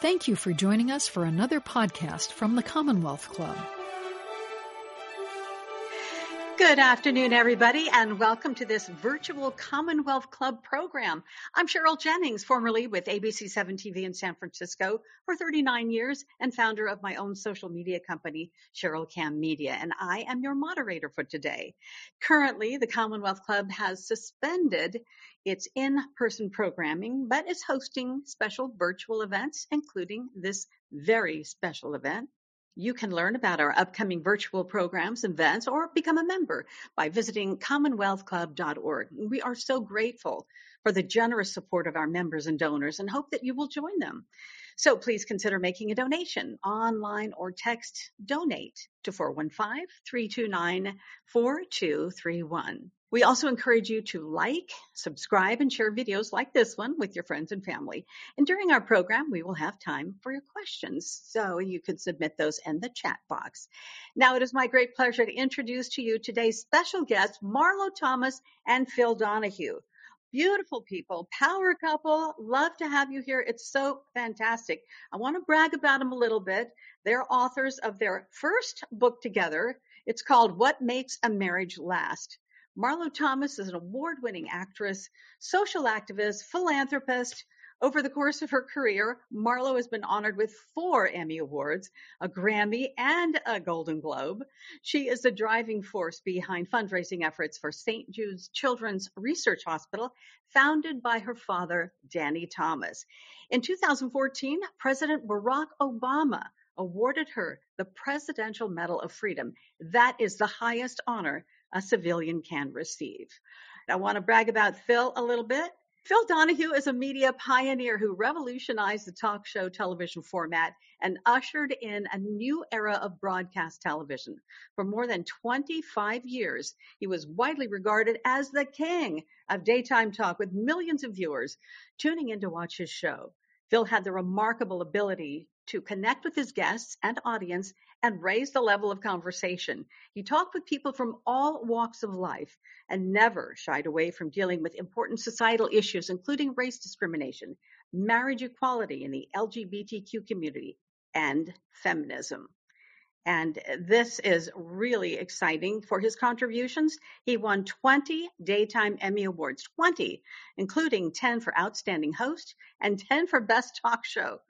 Thank you for joining us for another podcast from the Commonwealth Club. Good afternoon, everybody, and welcome to this virtual Commonwealth Club program. I'm Cheryl Jennings, formerly with ABC 7 TV in San Francisco for 39 years and founder of my own social media company, Cheryl Cam Media, and I am your moderator for today. Currently, the Commonwealth Club has suspended its in-person programming, but is hosting special virtual events, including this very special event you can learn about our upcoming virtual programs and events or become a member by visiting commonwealthclub.org. We are so grateful for the generous support of our members and donors and hope that you will join them. So please consider making a donation online or text donate to 415 329 4231. We also encourage you to like, subscribe, and share videos like this one with your friends and family. And during our program, we will have time for your questions. So you can submit those in the chat box. Now, it is my great pleasure to introduce to you today's special guests, Marlo Thomas and Phil Donahue. Beautiful people, power couple. Love to have you here. It's so fantastic. I want to brag about them a little bit. They're authors of their first book together. It's called What Makes a Marriage Last. Marlo Thomas is an award winning actress, social activist, philanthropist. Over the course of her career, Marlo has been honored with four Emmy Awards, a Grammy, and a Golden Globe. She is the driving force behind fundraising efforts for St. Jude's Children's Research Hospital, founded by her father, Danny Thomas. In 2014, President Barack Obama awarded her the Presidential Medal of Freedom. That is the highest honor a civilian can receive. I want to brag about Phil a little bit. Phil Donahue is a media pioneer who revolutionized the talk show television format and ushered in a new era of broadcast television. For more than 25 years, he was widely regarded as the king of daytime talk with millions of viewers tuning in to watch his show. Phil had the remarkable ability to connect with his guests and audience and raise the level of conversation. He talked with people from all walks of life and never shied away from dealing with important societal issues, including race discrimination, marriage equality in the LGBTQ community, and feminism. And this is really exciting for his contributions. He won 20 Daytime Emmy Awards, 20, including 10 for Outstanding Host and 10 for Best Talk Show.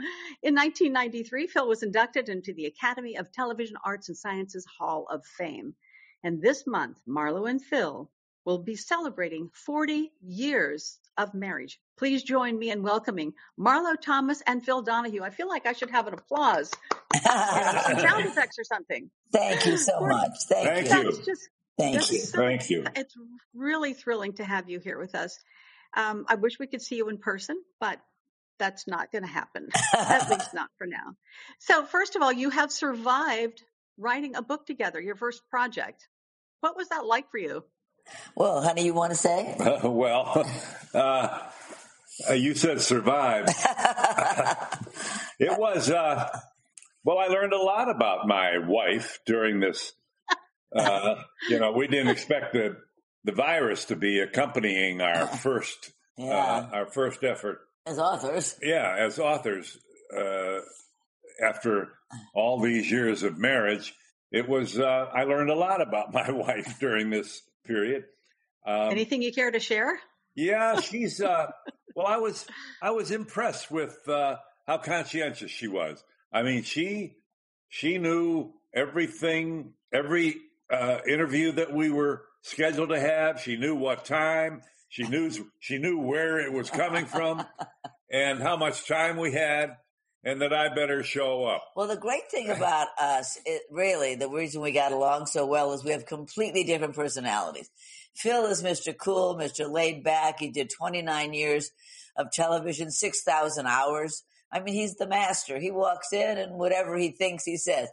In 1993, Phil was inducted into the Academy of Television Arts and Sciences Hall of Fame. And this month, Marlo and Phil will be celebrating 40 years of marriage. Please join me in welcoming Marlo Thomas and Phil Donahue. I feel like I should have an applause, some sound effects or something. Thank you so much. Thank, Thank you. Just, Thank you. So, Thank you. It's really thrilling to have you here with us. Um, I wish we could see you in person, but that's not going to happen, at least not for now. So, first of all, you have survived writing a book together, your first project. What was that like for you? Well, honey, you want to say? Uh, well, uh, you said survive. it was, uh, well, I learned a lot about my wife during this. Uh, you know, we didn't expect the, the virus to be accompanying our first, uh, yeah. our first effort. As authors. Yeah, as authors. Uh, after all these years of marriage, it was, I learned a lot about my wife during this period. Um, Anything you care to share? Yeah, she's. Uh, well, I was I was impressed with uh, how conscientious she was. I mean, she she knew everything, every uh, interview that we were scheduled to have. She knew what time. She knew she knew where it was coming from, and how much time we had and that I better show up. Well, the great thing about us, it, really, the reason we got along so well is we have completely different personalities. Phil is Mr. Cool, Mr. Laid Back. He did 29 years of television, 6,000 hours. I mean, he's the master. He walks in and whatever he thinks, he says.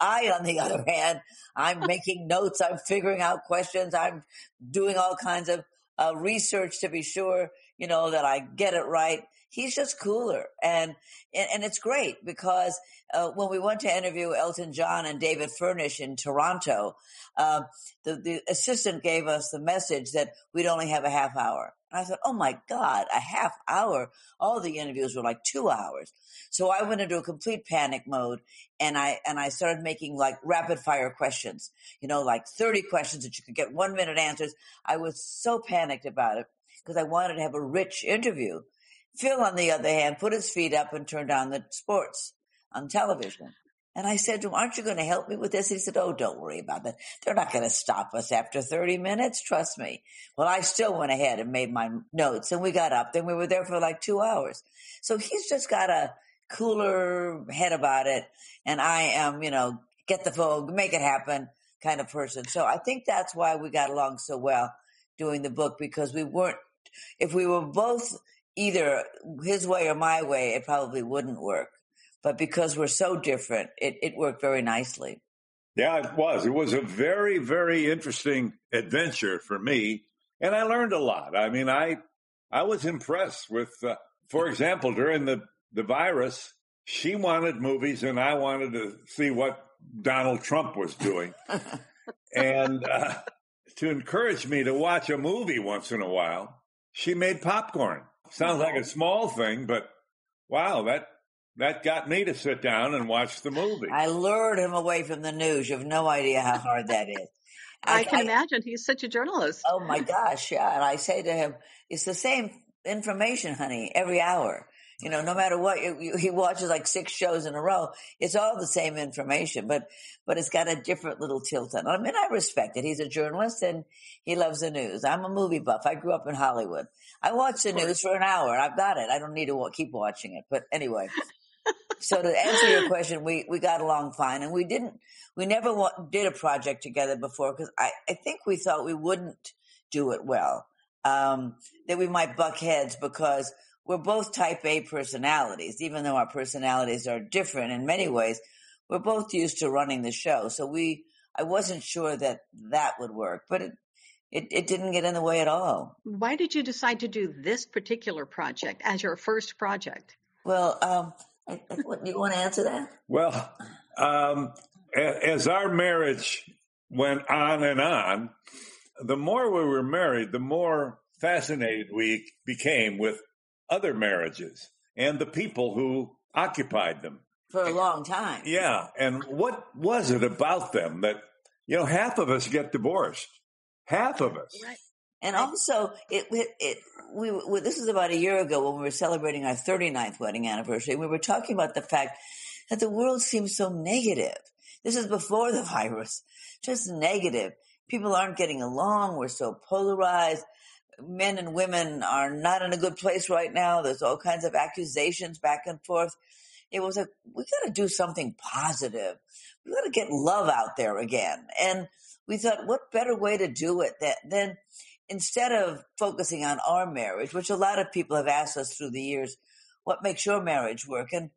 I, on the other hand, I'm making notes. I'm figuring out questions. I'm doing all kinds of uh, research to be sure you know, that I get it right. He's just cooler. And, and, it's great because, uh, when we went to interview Elton John and David Furnish in Toronto, uh, the, the assistant gave us the message that we'd only have a half hour. And I thought, oh my God, a half hour. All the interviews were like two hours. So I went into a complete panic mode and I, and I started making like rapid fire questions, you know, like 30 questions that you could get one minute answers. I was so panicked about it because I wanted to have a rich interview. Phil, on the other hand, put his feet up and turned on the sports on television. And I said to him, aren't you going to help me with this? He said, Oh, don't worry about that. They're not going to stop us after 30 minutes. Trust me. Well, I still went ahead and made my notes and we got up. Then we were there for like two hours. So he's just got a cooler head about it. And I am, you know, get the phone, make it happen kind of person. So I think that's why we got along so well doing the book because we weren't, if we were both either his way or my way, it probably wouldn't work. But because we're so different, it, it worked very nicely. Yeah, it was. It was a very, very interesting adventure for me. And I learned a lot. I mean, I, I was impressed with, uh, for example, during the, the virus, she wanted movies and I wanted to see what Donald Trump was doing. and uh, to encourage me to watch a movie once in a while, she made popcorn. Sounds like a small thing, but wow, that that got me to sit down and watch the movie. I lured him away from the news. You have no idea how hard that is. I, I can I, imagine. He's such a journalist. Oh my gosh, yeah. And I say to him, it's the same information, honey, every hour. You know, no matter what, you, you, he watches like six shows in a row. It's all the same information, but, but it's got a different little tilt on it. I mean, I respect it. He's a journalist and he loves the news. I'm a movie buff. I grew up in Hollywood. I watch the news for an hour. I've got it. I don't need to keep watching it. But anyway, so to answer your question, we, we got along fine and we didn't, we never did a project together before because I, I think we thought we wouldn't do it well. Um, that we might buck heads because we're both type A personalities, even though our personalities are different in many ways. We're both used to running the show. So we, I wasn't sure that that would work, but it, it, it didn't get in the way at all. Why did you decide to do this particular project as your first project? Well, um, what, you want to answer that? Well, um, as our marriage went on and on, the more we were married, the more fascinated we became with other marriages and the people who occupied them for a long time. Yeah. And what was it about them that, you know, half of us get divorced? Half of us. Right. And also, it, it, it we, we, this is about a year ago when we were celebrating our 39th wedding anniversary. We were talking about the fact that the world seems so negative. This is before the virus, just negative. People aren't getting along. We're so polarized. Men and women are not in a good place right now. There's all kinds of accusations back and forth. It was like, we got to do something positive. We got to get love out there again. And we thought, what better way to do it that, than instead of focusing on our marriage, which a lot of people have asked us through the years, what makes your marriage work? And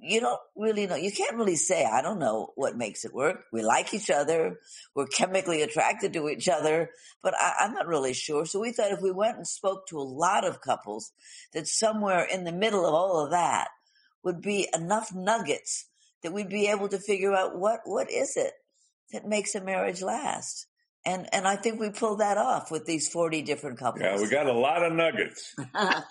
you don't really know. You can't really say, I don't know what makes it work. We like each other. We're chemically attracted to each other, but I, am not really sure. So we thought if we went and spoke to a lot of couples, that somewhere in the middle of all of that would be enough nuggets that we'd be able to figure out what, what is it that makes a marriage last? And and I think we pulled that off with these 40 different couples. Yeah, we got a lot of nuggets. a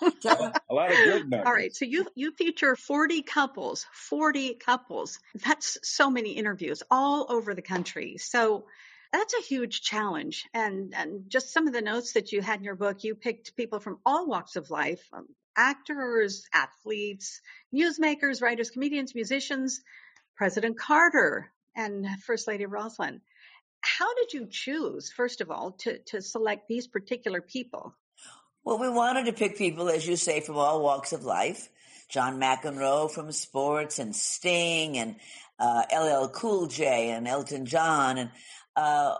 lot of good nuggets. All right, so you you feature 40 couples, 40 couples. That's so many interviews all over the country. So that's a huge challenge. And and just some of the notes that you had in your book, you picked people from all walks of life, um, actors, athletes, newsmakers, writers, comedians, musicians, President Carter, and First Lady Rosalynn how did you choose, first of all, to, to select these particular people? Well, we wanted to pick people, as you say, from all walks of life. John McEnroe from sports and Sting and uh, LL Cool J and Elton John and uh,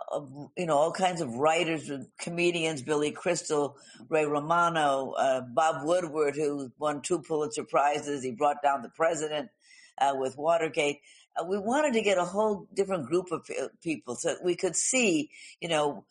you know all kinds of writers, and comedians, Billy Crystal, Ray Romano, uh, Bob Woodward, who won two Pulitzer prizes. He brought down the president uh, with Watergate. Uh, we wanted to get a whole different group of people so we could see, you know,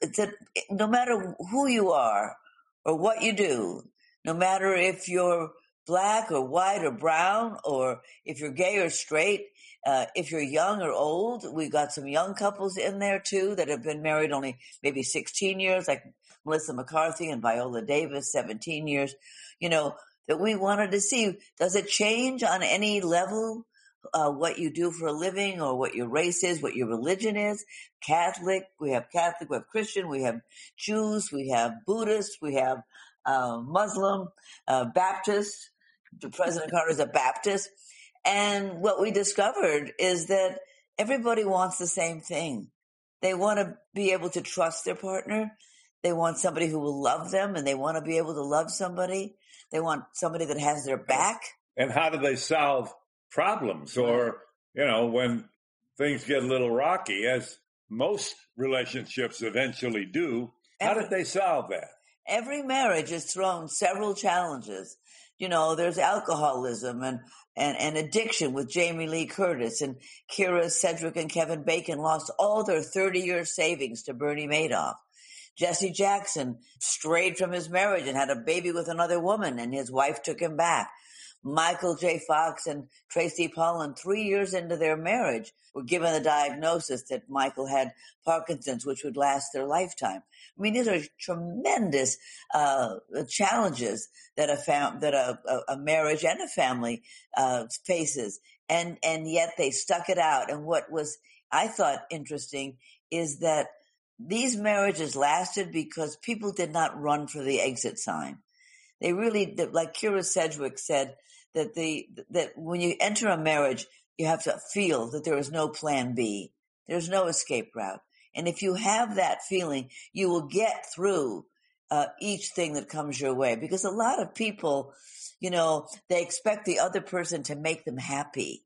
that no matter who you are, or what you do, no matter if you're black or white or brown, or if you're gay or straight, uh, if you're young or old, we've got some young couples in there too that have been married only maybe 16 years, like Melissa McCarthy and Viola Davis, 17 years, you know, that we wanted to see. Does it change on any level? Uh, what you do for a living or what your race is, what your religion is. Catholic, we have Catholic, we have Christian, we have Jews, we have Buddhists, we have uh, Muslim, uh, Baptist. President Carter is a Baptist. And what we discovered is that everybody wants the same thing. They want to be able to trust their partner. They want somebody who will love them and they want to be able to love somebody. They want somebody that has their back. And how do they solve problems or, you know, when things get a little rocky, as most relationships eventually do, how did they solve that? Every marriage is thrown several challenges. You know, there's alcoholism and and, and addiction with Jamie Lee Curtis and Kyra Sedgwick and Kevin Bacon lost all their 30 year savings to Bernie Madoff. Jesse Jackson strayed from his marriage and had a baby with another woman and his wife took him back. Michael J. Fox and Tracy Pollan, three years into their marriage, were given the diagnosis that Michael had Parkinson's, which would last their lifetime. I mean, these are tremendous uh, challenges that a fam- that a, a, marriage and a family uh, faces, and and yet they stuck it out. And what was I thought interesting is that these marriages lasted because people did not run for the exit sign. They really, like Kyra Sedgwick said, that the that when you enter a marriage, you have to feel that there is no plan B. There's no escape route. And if you have that feeling, you will get through uh, each thing that comes your way. Because a lot of people, you know, they expect the other person to make them happy.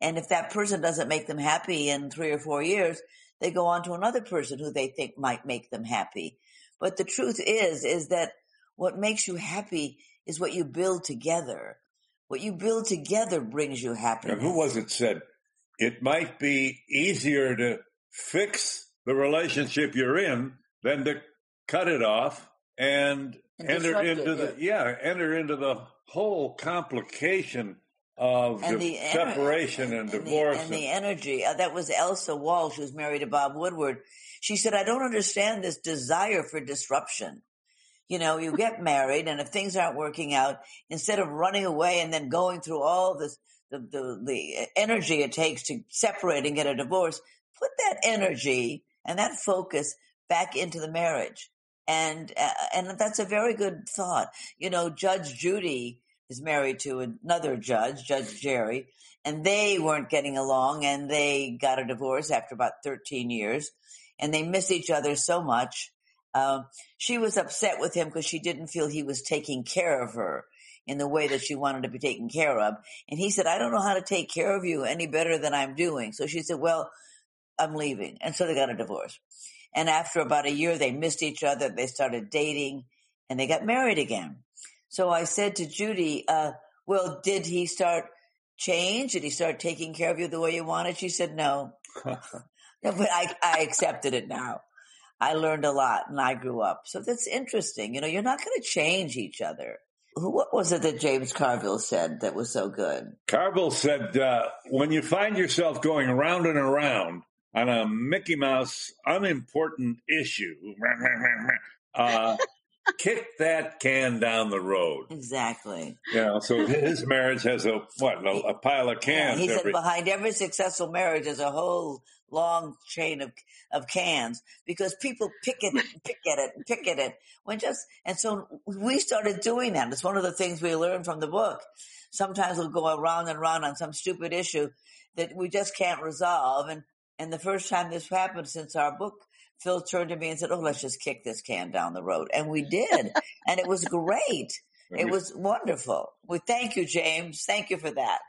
And if that person doesn't make them happy in three or four years, they go on to another person who they think might make them happy. But the truth is, is that what makes you happy is what you build together. What you build together brings you happiness. And who was it said? It might be easier to fix the relationship you're in than to cut it off and, and enter into the yeah enter into the whole complication of and the, separation and, and divorce the, and, the energy uh, that was Elsa Walsh who's married to Bob Woodward. She said, "I don't understand this desire for disruption." You know, you get married, and if things aren't working out, instead of running away and then going through all this, the, the, the energy it takes to separate and get a divorce, put that energy and that focus back into the marriage. And, uh, and that's a very good thought. You know, Judge Judy is married to another judge, Judge Jerry, and they weren't getting along and they got a divorce after about 13 years and they miss each other so much um, she was upset with him because she didn't feel he was taking care of her in the way that she wanted to be taken care of. And he said, I don't know how to take care of you any better than I'm doing. So she said, well, I'm leaving. And so they got a divorce. And after about a year, they missed each other. They started dating and they got married again. So I said to Judy, uh, well, did he start change? Did he start taking care of you the way you wanted? She said, no. but I, I accepted it now. I learned a lot and I grew up. So that's interesting. You know, you're not going to change each other. What was it that James Carville said that was so good? Carville said, uh, when you find yourself going around and around on a Mickey Mouse unimportant issue, uh, kick that can down the road. Exactly. You know, so his marriage has a what a, a pile of cans. Yeah, he every- said behind every successful marriage is a whole long chain of of cans because people pick it, and pick at it, and pick at it. When just and so we started doing that. It's one of the things we learned from the book. Sometimes we'll go around and around on some stupid issue that we just can't resolve. And and the first time this happened since our book Phil turned to me and said, "Oh, let's just kick this can down the road," and we did, and it was great. It was wonderful. Well, thank you, James. Thank you for that.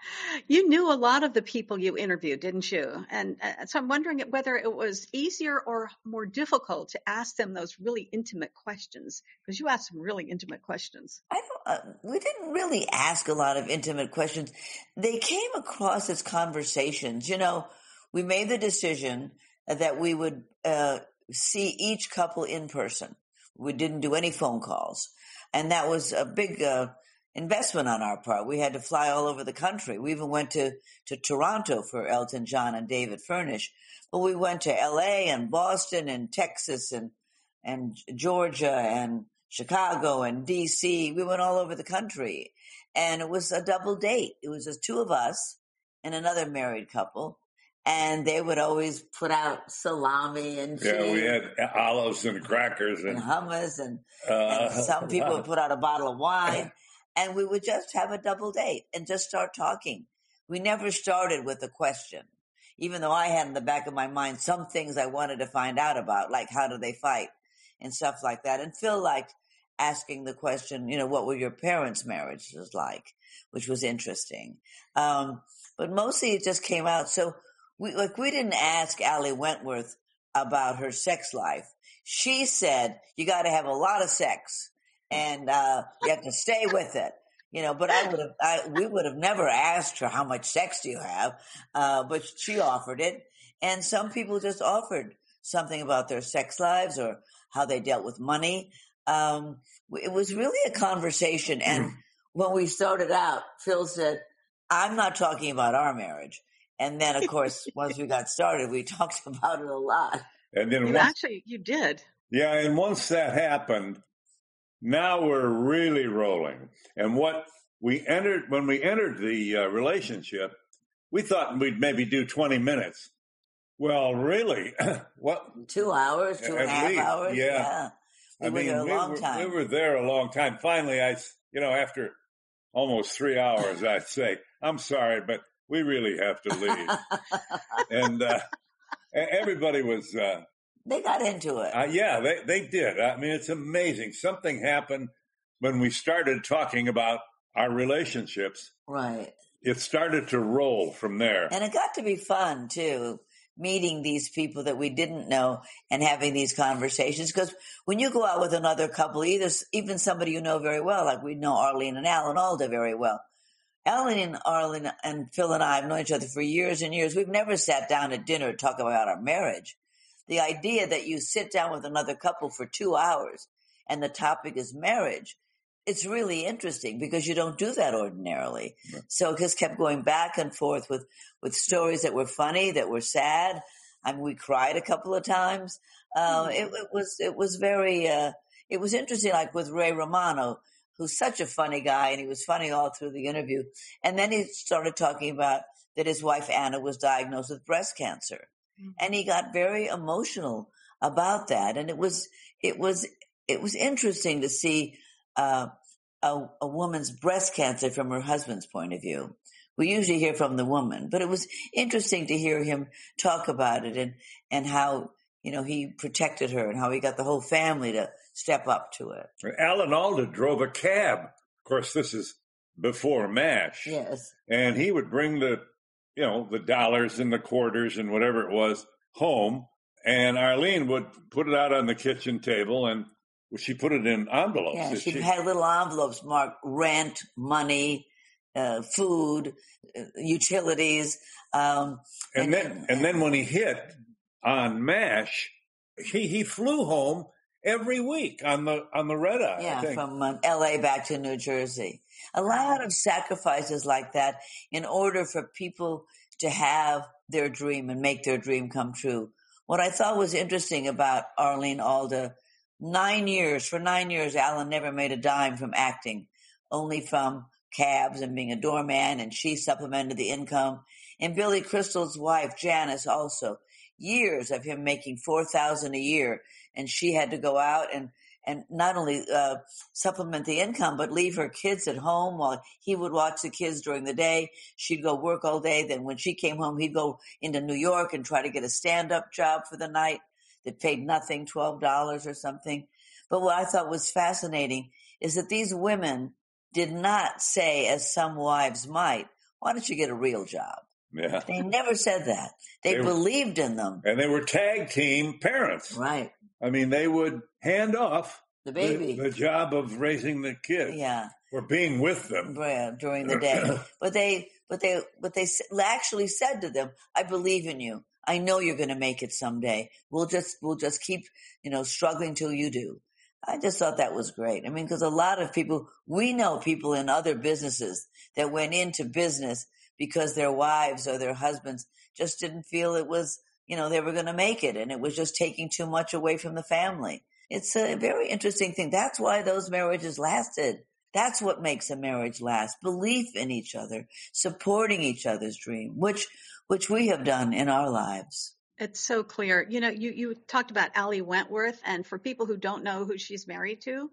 You knew a lot of the people you interviewed, didn't you? And uh, so I'm wondering whether it was easier or more difficult to ask them those really intimate questions because you asked some really intimate questions. I don't. Uh, we didn't really ask a lot of intimate questions. They came across as conversations. You know, we made the decision that we would uh, see each couple in person. We didn't do any phone calls. And that was a big uh, investment on our part. We had to fly all over the country. We even went to, to Toronto for Elton John and David Furnish. But we went to LA and Boston and Texas and, and Georgia and Chicago and DC. We went all over the country. And it was a double date. It was just two of us and another married couple and they would always put out salami and cheese. Yeah, we had olives and crackers and, and hummus, and, uh, and, some people would put out a bottle of wine, and we would just have a double date and just start talking. We never started with a question, even though I had in the back of my mind some things I wanted to find out about, like how do they fight and stuff like that. And Phil liked asking the question, you know, what were your parents' marriages like, which was interesting. Um, but mostly it just came out. So we like we didn't ask Ali Wentworth about her sex life. She said you got to have a lot of sex and uh, you have to stay with it. You know, but I would have, I, we would have never asked her how much sex do you have, uh, but she offered it, and some people just offered something about their sex lives or how they dealt with money. Um, it was really a conversation, and mm. when we started out, Phil said, "I'm not talking about our marriage." And then, of course, once we got started, we talked about it a lot. And then you once, actually you did. Yeah, and once that happened, now we're really rolling. And what we entered when we entered the uh, relationship, we thought we'd maybe do twenty minutes. Well, really, what? Two hours, two and a half least, hours. Yeah, yeah. We I were mean, there a we long were, time. We were there a long time. Finally, I, you know, after almost three hours, I'd say, "I'm sorry, but we really have to leave. and uh, everybody was. Uh, they got into it. Uh, yeah, they, they did. I mean, it's amazing. Something happened when we started talking about our relationships. Right. It started to roll from there. And it got to be fun, too meeting these people that we didn't know and having these conversations. Because when you go out with another couple, either even somebody you know very well, like we know Arlene and Alan Alda very well, Alan and Arlene and Phil and I have known each other for years and years. We've never sat down at dinner to talk about our marriage. The idea that you sit down with another couple for two hours and the topic is marriage, it's really interesting because you don't do that ordinarily. Right. So it just kept going back and forth with, with stories that were funny, that were sad. I mean, we cried a couple of times. Uh, mm-hmm. it, it, was, it was very, uh, it was interesting, like with Ray Romano who's such a funny guy, and he was funny all through the interview. And then he started talking about that his wife Anna was diagnosed with breast cancer, mm-hmm. and he got very emotional about that. And it was it was it was interesting to see uh, a, a woman's breast cancer from her husband's point of view. We usually hear from the woman, but it was interesting to hear him talk about it and and how you know he protected her and how he got the whole family to step up to it. Alan Alda drove a cab. Of course, this is before MASH. Yes. And he would bring the, you know, the dollars and the quarters and whatever it was home. And Arlene would put it out on the kitchen table and she put it in envelopes. Yeah, she, she had little envelopes marked rent, money, uh, food, uh, utilities. Um, and, and, then, and then when he hit on MASH, he, he flew home every week on the on the red eye. Yeah, from um, L.A. back to New Jersey. A lot of sacrifices like that in order for people to have their dream and make their dream come true. What I thought was interesting about Arlene Alda, nine years for nine years, Alan never made a dime from acting, only from cabs and being a doorman, and she supplemented the income. And Billy Crystal's wife, Janice, also years of him making four thousand a year and she had to go out and and not only uh, supplement the income, but leave her kids at home while he would watch the kids during the day. She'd go work all day. Then when she came home, he'd go into New York and try to get a stand up job for the night that paid nothing, $12 or something. But what I thought was fascinating is that these women did not say, as some wives might, why don't you get a real job? Yeah. They never said that. They, they believed in them. And they were tag team parents. Right. I mean, they would hand off the baby, the, the job of raising the kids, yeah, or being with them during the day. but they, but they, but they actually said to them, "I believe in you. I know you're going to make it someday. We'll just, we'll just keep, you know, struggling till you do." I just thought that was great. I mean, because a lot of people, we know people in other businesses that went into business because their wives or their husbands just didn't feel it was, you know, they were going to make it and it was just taking too much away from the family. It's a very interesting thing. That's why those marriages lasted. That's what makes a marriage last. Belief in each other, supporting each other's dream, which, which we have done in our lives. It's so clear. You know, you, you talked about Ali Wentworth, and for people who don't know who she's married to,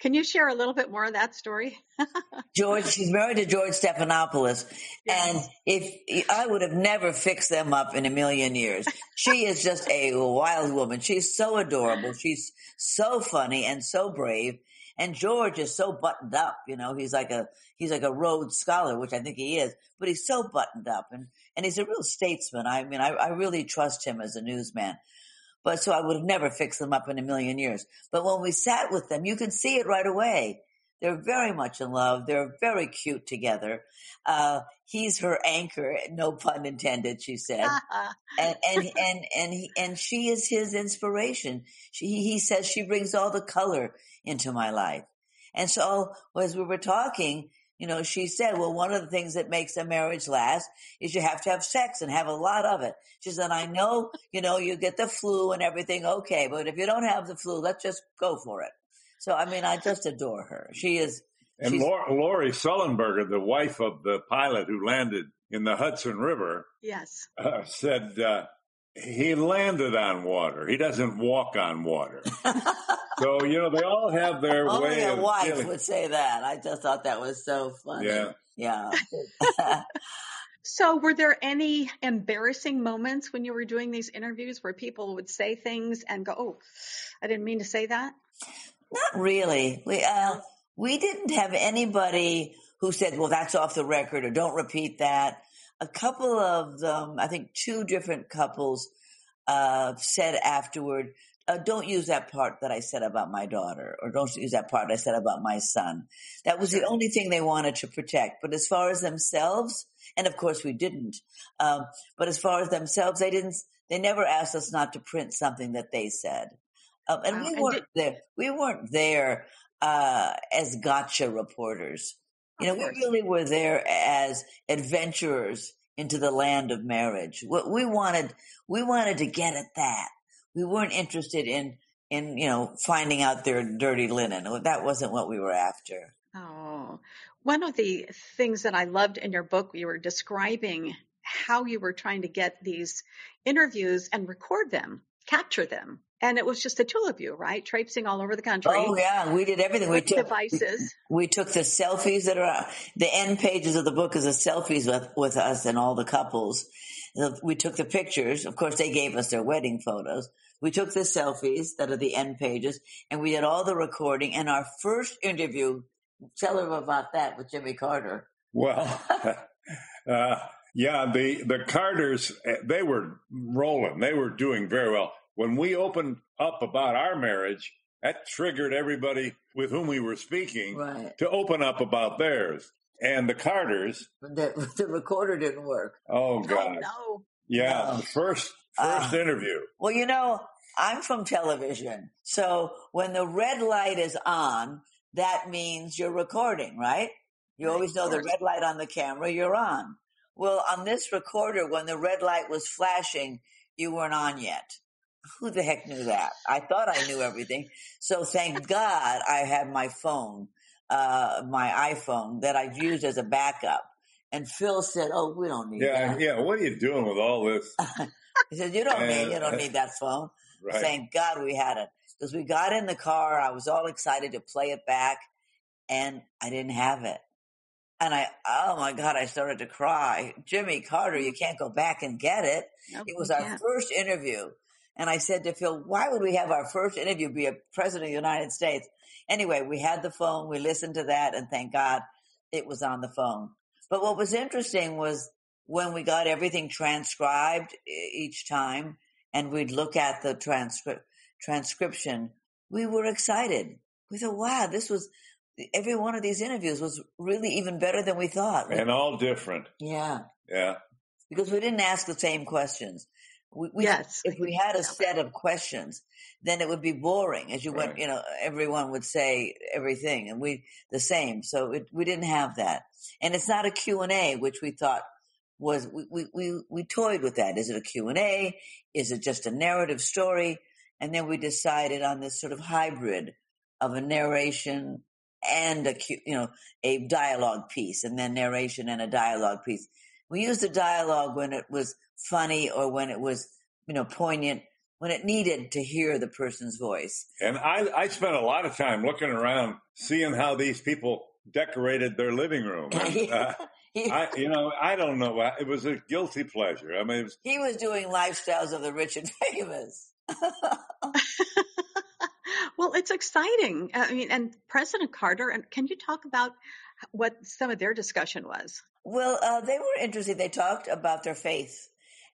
can you share a little bit more of that story? George, she's married to George Stephanopoulos, yes. and if I would have never fixed them up in a million years. She is just a wild woman. She's so adorable. She's so funny and so brave. And George is so buttoned up, you know, he's like a he's like a Rhodes scholar, which I think he is, but he's so buttoned up and and he's a real statesman. I mean, I, I really trust him as a newsman. But so I would have never fixed them up in a million years. But when we sat with them, you can see it right away. They're very much in love. They're very cute together. Uh, he's her anchor, no pun intended, she said. and, and, and, and, he, and she is his inspiration. She, he says she brings all the color into my life. And so as we were talking, you know, she said, well, one of the things that makes a marriage last is you have to have sex and have a lot of it. She said, I know, you know, you get the flu and everything. Okay. But if you don't have the flu, let's just go for it. So, I mean, I just adore her. She is. And Lorrie Sullenberger, the wife of the pilot who landed in the Hudson River. Yes. Uh, said, uh, he landed on water. He doesn't walk on water. so you know they all have their Only way. a of wife feeling. would say that. I just thought that was so funny. Yeah. Yeah. so, were there any embarrassing moments when you were doing these interviews where people would say things and go, "Oh, I didn't mean to say that"? Not really. We uh, we didn't have anybody who said, "Well, that's off the record," or "Don't repeat that." a couple of them, I think two different couples, uh, said afterward, uh, don't use that part that I said about my daughter, or don't use that part I said about my son. That was the only thing they wanted to protect. But as far as themselves, and of course we didn't, um, but as far as themselves, they didn't, they never asked us not to print something that they said. Um, and wow. we weren't there, we weren't there, uh, as gotcha reporters. You know, we really were there as adventurers into the land of marriage. What We wanted, we wanted to get at that. We weren't interested in, in, you know, finding out their dirty linen. That wasn't what we were after. Oh, one of the things that I loved in your book, you were describing how you were trying to get these interviews and record them, capture them and it was just the two of you, right? Traipsing all over the country. Oh yeah, we did everything. We took devices. We, we, took the selfies that are the end pages of the book is the selfies with with us and all the couples. We took the pictures. Of course, they gave us their wedding photos. We took the selfies that are the end pages, and we did all the recording. And our first interview, tell her about that with Jimmy Carter. Well. uh, yeah, the the Carters eh, they were rolling. They were doing very well when we opened up about our marriage, that triggered everybody with whom we were speaking right. to open up about theirs. And the Carters, the, the recorder didn't work. Oh God, oh, no. Yeah, no. the first first uh, interview. Well, you know, I'm from television, so when the red light is on, that means you're recording, right? You right, always know the red light on the camera, you're on. Well, on this recorder, when the red light was flashing, you weren't on yet who the heck knew that? I thought I knew everything. So thank God I had my phone, uh, my iPhone that I've used as a backup. And Phil said, "Oh, we don't need yeah, that." Yeah, What are you doing with all this? he said, "You don't and, need, you don't need that phone." Right. Thank God we had it because we got in the car. I was all excited to play it back, and I didn't have it. And I, oh my God, I started to cry. Jimmy Carter, you can't go back and get it. Nope, it was our can't. first interview. And I said to Phil, why would we have our first interview be a president of the United States? Anyway, we had the phone, we listened to that, and thank God it was on the phone. But what was interesting was when we got everything transcribed each time and we'd look at the transcript transcription, we were excited. We thought, wow, this was every one of these interviews was really even better than we thought. And all different. Yeah. Yeah. Because we didn't ask the same questions We, we, yes. If we had a set of questions, then it would be boring. As you Right. went, you know, everyone would say everything, and we the same. So it, we didn't have that, and it's not a Q and A, which we thought was we, we we we toyed with that. Is it a Q and A? Is it just a narrative story? And then we decided on this sort of hybrid of a narration and a you know a dialogue piece, and then narration and a dialogue piece. We used the dialogue when it was funny or when it was you know poignant, when it needed to hear the person's voice. And I, I spent a lot of time looking around, seeing how these people decorated their living room. And, uh, I, you know, I don't know. It was a guilty pleasure. I mean, it was, he was doing lifestyles of the rich and famous. well, it's exciting. I mean, and President Carter, and can you talk about what some of their discussion was? Well, uh, they were interesting. They talked about their faith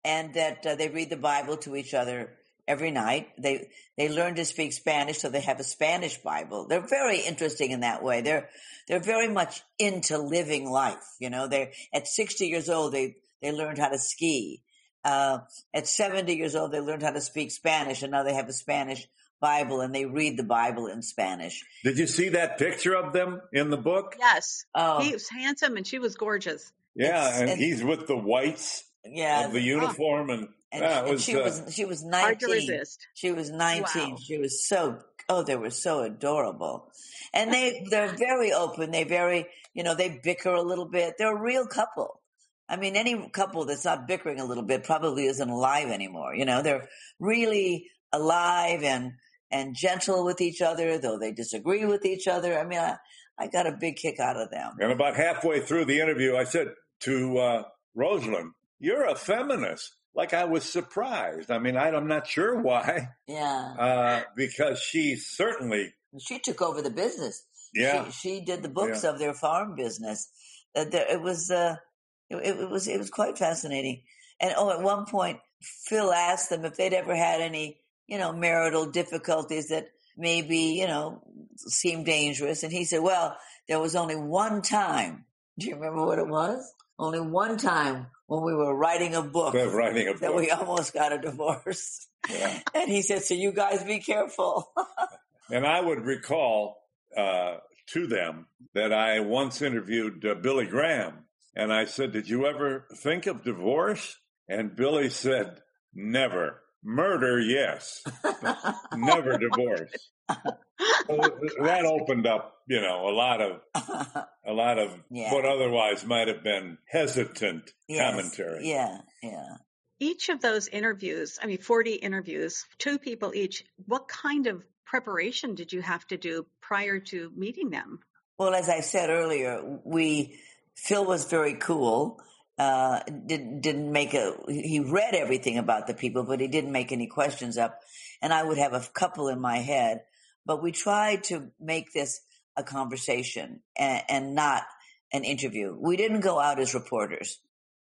and that uh, they read the Bible to each other every night. They they learn to speak Spanish, so they have a Spanish Bible. They're very interesting in that way. They're they're very much into living life. You know, they're at sixty years old they they learned how to ski. Uh, at seventy years old they learned how to speak Spanish, and now they have a Spanish Bible and they read the Bible in Spanish. did you see that picture of them in the book? Yes. Oh, He was handsome and she was gorgeous. Yeah, It's- and and- he's with the whites yeah. of the uniform, and, and, yeah, it and she uh, was she was Hard to nineteen. resist. She was 19. Wow. She was so, oh, they were so adorable. And they, they're very open. They very, you know, they bicker a little bit. They're a real couple. I mean, any couple that's not bickering a little bit probably isn't alive anymore. You know, they're really alive and, and gentle with each other, though they disagree with each other. I mean, I, I got a big kick out of them. and about halfway through the interview, I said to uh, Rosalynn, "You're a feminist." Like I was surprised. I mean, I, I'm not sure why, Yeah. uh, because she certainly, She took over the business. yeah, She, she did the books of their farm business. Uh, there, it was uh, it, it was it was quite fascinating. And oh, at one point, Phil asked them if they'd ever had any you know marital difficulties that maybe you know seemed dangerous, and he said, "Well, there was only one time. Do you remember what it was? Only one time when we were writing a book." They're writing a That book. we almost got a divorce. Yeah. And he said, So you guys be careful. And I would recall uh, to them that I once interviewed uh, Billy Graham, and I said, "Did you ever think of divorce?" And Billy said, "Never. Murder, yes. Never divorce." So uh, that opened up, you know, a lot of a lot of Yeah. what otherwise might have been hesitant Yes. commentary. Yeah, yeah. Each of those interviews, I mean, 40 interviews, two people each, what kind of preparation did you have to do prior to meeting them? Well, as I said earlier, we Phil was very cool. Uh, didn't didn't make a. He read everything about the people, but he didn't make any questions up. And I would have a couple in my head, but we tried to make this a conversation and, and not an interview. We didn't go out as reporters.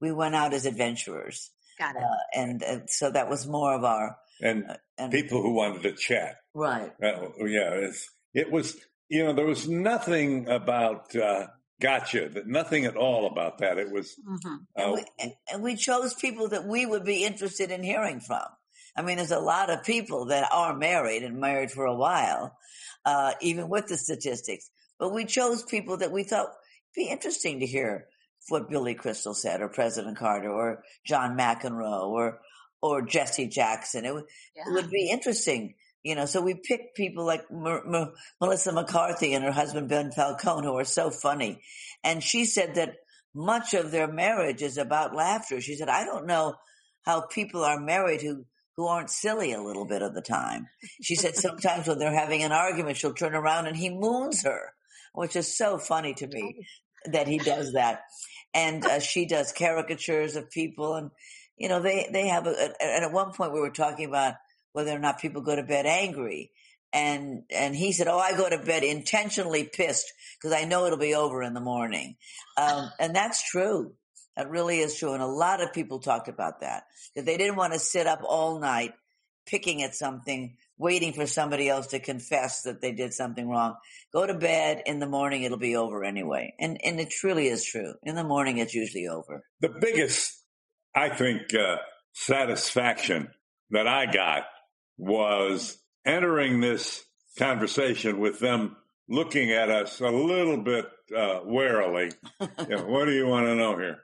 We went out as adventurers, Got it. uh, and uh, so that was more of our. And And, people who wanted to chat. right. Uh, yeah, it's, it was, you know, there was nothing about uh, gotcha, that nothing at all about that. It was, Mhm. And, uh, we, and, and we chose people that we would be interested in hearing from. I mean, there's a lot of people that are married and married for a while, uh, even with the statistics. But we chose people that we thought be interesting to hear what Billy Crystal said, or President Carter, or John McEnroe, or or Jesse Jackson. It, would- it would be interesting, you know. So we picked people like Melissa McCarthy and her husband Ben Falcone, who are so funny. And she said that much of their marriage is about laughter. She said, I don't know how people are married who, who aren't silly a little bit of the time. She said sometimes when they're having an argument, she'll turn around and he moons her, which is so funny to me that he does that. And uh, she does caricatures of people and, you know, they, they have a, a, and at one point we were talking about whether or not people go to bed angry. And, and he said, Oh, I go to bed intentionally pissed because I know it'll be over in the morning. Um, and that's true. That really is true. And a lot of people talked about that, that they didn't want to sit up all night picking at something, waiting for somebody else to confess that they did something wrong. Go to bed in the morning. It'll be over anyway. And, and it truly is true. In the morning, it's usually over. the biggest, I think, uh, satisfaction that I got was entering this conversation with them looking at us a little bit uh, warily. you know, what do you want to know here?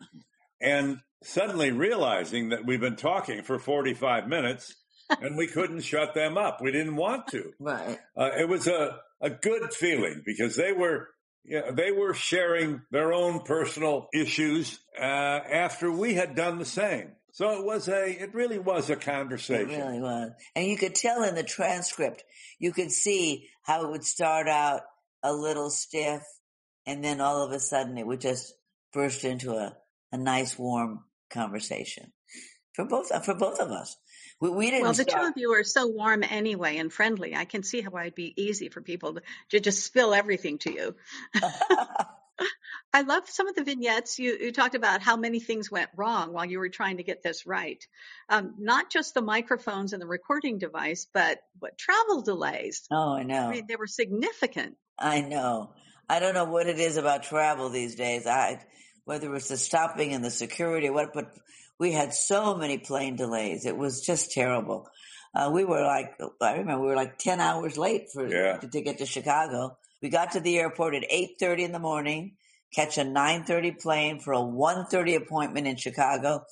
And suddenly realizing that we've been talking for 45 minutes and we couldn't shut them up. We didn't want to. Right. Uh, it was a, a good feeling because they were you know, they were sharing their own personal issues uh, after we had done the same. So it was a, it really was a conversation. It really was. And you could tell in the transcript, you could see how it would start out a little stiff and then all of a sudden it would just burst into a, a nice warm conversation for both, for both of us. We, we didn't. Well, the start- two of you are so warm anyway and friendly. I can see how it'd be easy for people to, to just spill everything to you. I love some of the vignettes. You, you talked about how many things went wrong while you were trying to get this right. Um, not just the microphones and the recording device, but what travel delays. oh, I know. I mean, they were significant. I know. I don't know what it is about travel these days. I whether it's the stopping and the security what, but we had so many plane delays. It was just terrible. Uh, we were like, I remember we were like 10 hours late for, Yeah. to, to get to Chicago. We got to the airport at 8.30 in the morning, catch a 9.30 plane for a 1.30 appointment in Chicago.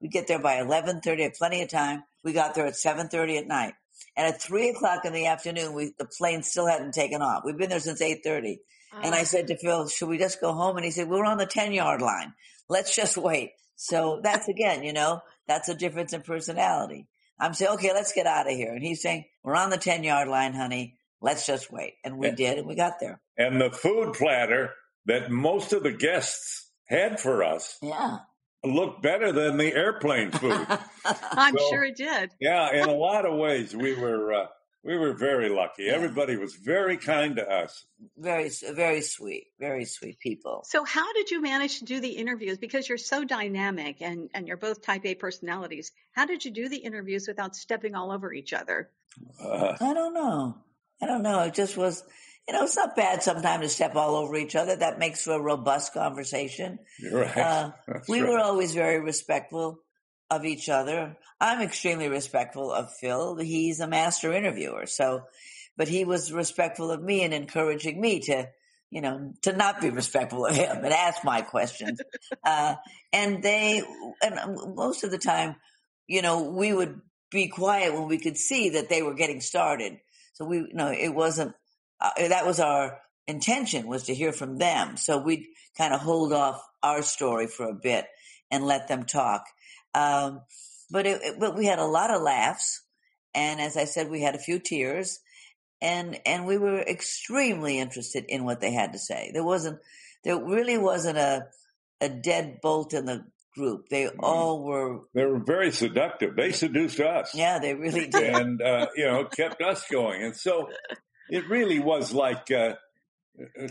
We get there by 11.30, had plenty of time. We got there at 7.30 at night. And at 3 o'clock in the afternoon, we, the plane still hadn't taken off. We've been there since 8.30. And I ah. said to Phil, should we just go home? And he said, we're on the 10 yard line. Let's just wait. So that's again, you know, that's a difference in personality. I'm saying, okay, let's get out of here. And he's saying, we're on the 10 yard line, honey. Let's just wait. And we Yeah. did, and we got there. And the food platter that most of the guests had for us Yeah. looked better than the airplane food. I'm So- sure it did. yeah, in a lot of ways, we were uh, we were very lucky. Everybody was very kind to us. very, very sweet, very sweet people. So how did you manage to do the interviews? Because you're so dynamic and, and you're both type A personalities. How did you do the interviews without stepping all over each other? Uh, I don't know. I don't know. It just was, you know, it's not bad sometimes to step all over each other. That makes for a robust conversation. you're right. Uh, we right. were always very respectful of each other. I'm extremely respectful of Phil. He's a master interviewer. So, but he was respectful of me and encouraging me to, you know, to not be respectful of him and ask my questions. uh, and they, and most of the time, you know, we would be quiet when we could see that they were getting started. So we, you know, it wasn't, uh, that was our intention was to hear from them. So we'd kind of hold off our story for a bit and let them talk. Um, but it, it- but we had a lot of laughs, and as I said, we had a few tears, and and we were extremely interested in what they had to say. There wasn't, there really wasn't a a dead bolt in the group. They all were, They were very seductive. They seduced us. yeah, they really did. and uh, you know kept us going. And so it really was like uh,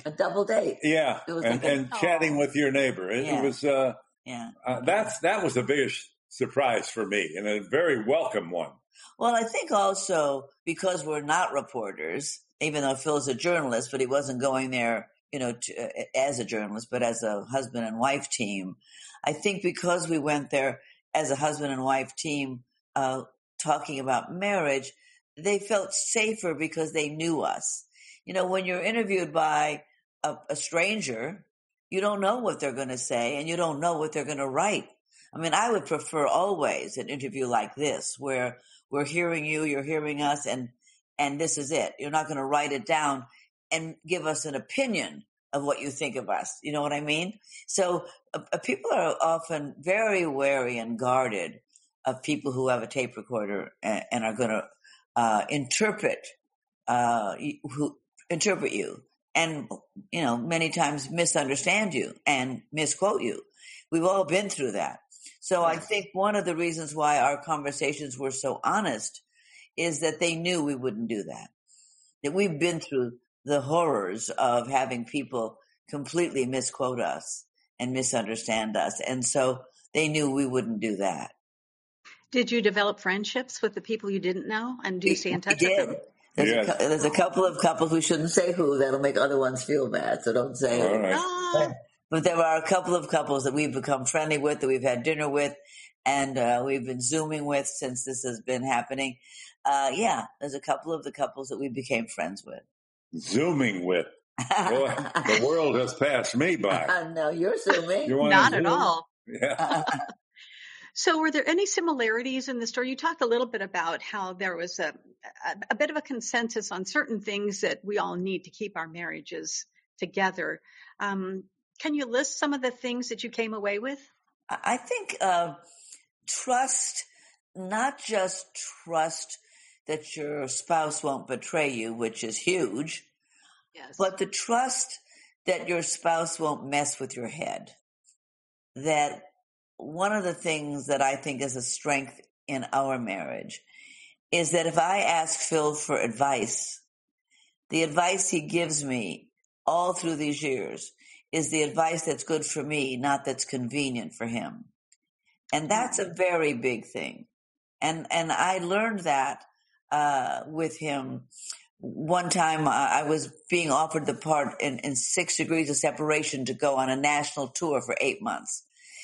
A double date. yeah, It was and, like a- and chatting with your neighbor. It, Yeah. it was uh, Yeah. uh, that's that was the biggest surprise for me and a very welcome one. Well, I think also because we're not reporters, even though Phil's a journalist, but he wasn't going there, you know, to, as a journalist, but as a husband and wife team. I think because we went there as a husband and wife team, uh, talking about marriage, they felt safer because they knew us. You know, when you're interviewed by a, a stranger, you don't know what they're going to say and you don't know what they're going to write. I mean, I would prefer always an interview like this where we're hearing you, you're hearing us, and and this is it. You're not going to write it down and give us an opinion of what you think of us. You know what I mean? So uh, uh, people are often very wary and guarded of people who have a tape recorder and, and are going to uh, interpret uh, who interpret you and you know many times misunderstand you and misquote you. We've all been through that. So I think one of the reasons why our conversations were so honest is that they knew we wouldn't do that. That we've been through the horrors of having people completely misquote us and misunderstand us. And so they knew we wouldn't do that. Did you develop friendships with the people you didn't know? And do you stay in touch we with did. them? There's, Yes. a, there's a couple of couples we shouldn't say who that'll make other ones feel bad, so don't say All it. right. Ah, But there are a couple of couples that we've become friendly with, that we've had dinner with, and uh, we've been zooming with since this has been happening. Uh, yeah, there's a couple of the couples that we became friends with. Zooming with. Boy, the world has passed me by. no, you're zooming. You wanna Not at all. Yeah. So, were there any similarities in the story? You talked a little bit about how there was a, a, a bit of a consensus on certain things that we all need to keep our marriages together. Um, can you list some of the things that you came away with? I I think uh, trust, not just trust that your spouse won't betray you, which is huge, Yes. but the trust that your spouse won't mess with your head. That one of the things that I think is a strength in our marriage is that if I ask Phil for advice, the advice he gives me all through these years is the advice that's good for me, not that's convenient for him. And that's a very big thing. And, and I learned that, uh, with him. One time I I was being offered the part in, in six degrees of separation to go on a national tour for eight months.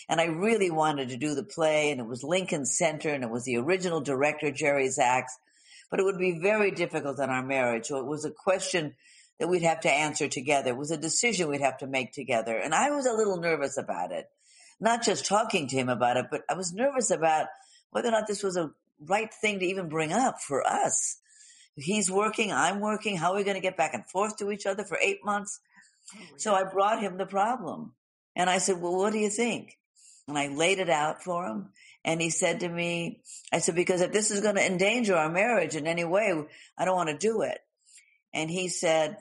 And I really wanted to do the play and it was Lincoln Center and it was the original director, Jerry Zaks, but it would be very difficult in our marriage. So it was a question that we'd have to answer together. It was a decision we'd have to make together. And I was a little nervous about it. Not just talking to him about it, but I was nervous about whether or not this was a right thing to even bring up for us. He's working, I'm working. How are we going to get back and forth to each other for eight months? So I brought him the problem. And I said, Well, what do you think? And I laid it out for him. And he said to me, I said, Because if this is going to endanger our marriage in any way, I don't want to do it. And he said,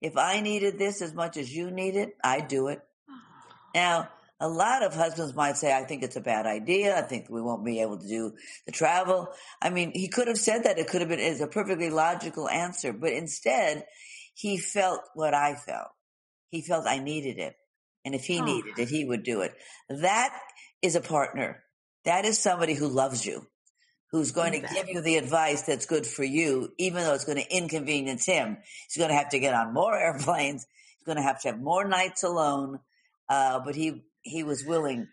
If I needed this as much as you need it, I'd do it. Now, a lot of husbands might say, I think it's a bad idea. I think we won't be able to do the travel. I mean, he could have said that. It could have been it's a perfectly logical answer. But instead, he felt what I felt. He felt I needed it. And if he Oh. needed it, he would do it. That is a partner. That is somebody who loves you, who's going to give you the advice that's good for you, even though it's going to inconvenience him. He's going to have to get on more airplanes. He's going to have to have more nights alone. Uh, but he, he was willing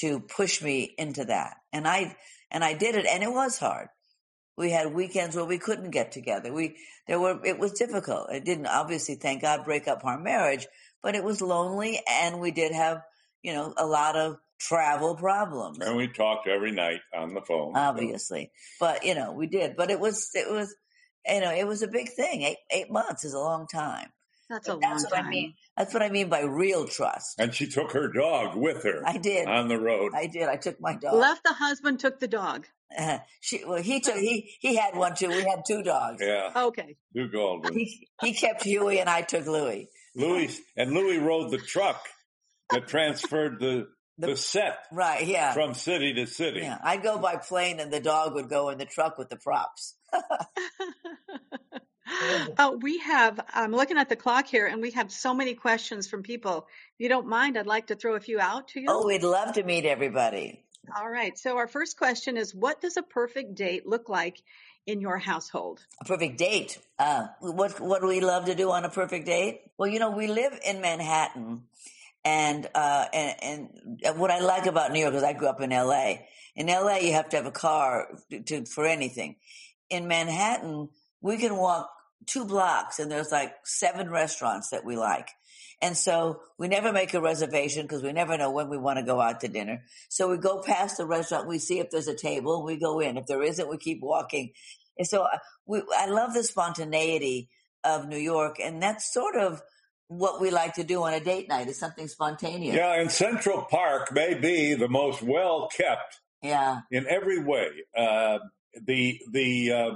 to push me into that. And I, and I did it and it was hard. We had weekends where we couldn't get together. We, there were, it was difficult. It didn't obviously, thank God, break up our marriage, but it was lonely and we did have, you know, a lot of travel problems And we talked every night on the phone. obviously. But you know, we did. But it was it was you know, it was a big thing. Eight eight months is a long time. That's a But long that's what time. I mean. That's what I mean by real trust. And she took her dog with her I did. on the road. I did. I took my dog. Left the husband, took the dog. Uh, she well, he took he he had one too. We had two dogs. yeah, Okay. Duke Goldwyn. He he kept Huey and I took Louie. Louis and Louis rode the truck that transferred the the set Right? Yeah. from city to city. yeah. I'd go by plane and the dog would go in the truck with the props. uh, we have, I'm looking at the clock here, and we have so many questions from people. If you don't mind, I'd like to throw a few out to you. Oh, we'd love to meet everybody. All right. So, our first question is What does a perfect date look like in your household? A perfect date. Uh, what what do we love to do on a perfect date? Well, you know, we live in Manhattan, and uh, and, and what I like about New York is I grew up in L.A. In L.A., you have to have a car to, to for anything. In Manhattan, we can walk two blocks, and there's like seven restaurants that we like. And so we never make a reservation because we never know when we want to go out to dinner. So we go past the restaurant, we see if there's a table, we go in. If there isn't, we keep walking. And so I- we, I love the spontaneity of New York, and that's sort of what we like to do on a date night is something spontaneous. Yeah, and Central Park may be the most well kept Yeah. in every way. Uh, the the uh,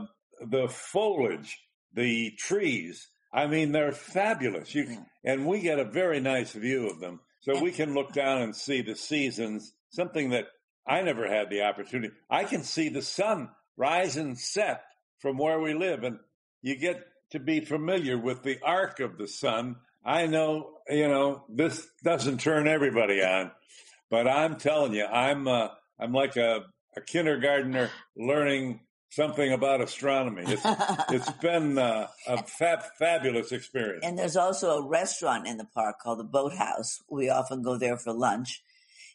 the foliage, the trees. I mean, they're fabulous. You Yeah. and we get a very nice view of them, so we can look down and see the seasons. Something that I never had the opportunity. I can see the sun rise and set from where we live, and you get to be familiar with the arc of the sun. I know, you know, this doesn't turn everybody on, but I'm telling you, I'm uh, I'm like a, a kindergartner learning something about astronomy. It's it's been uh, a fab, fabulous experience. And there's also a restaurant in the park called the Boathouse. We often go there for lunch.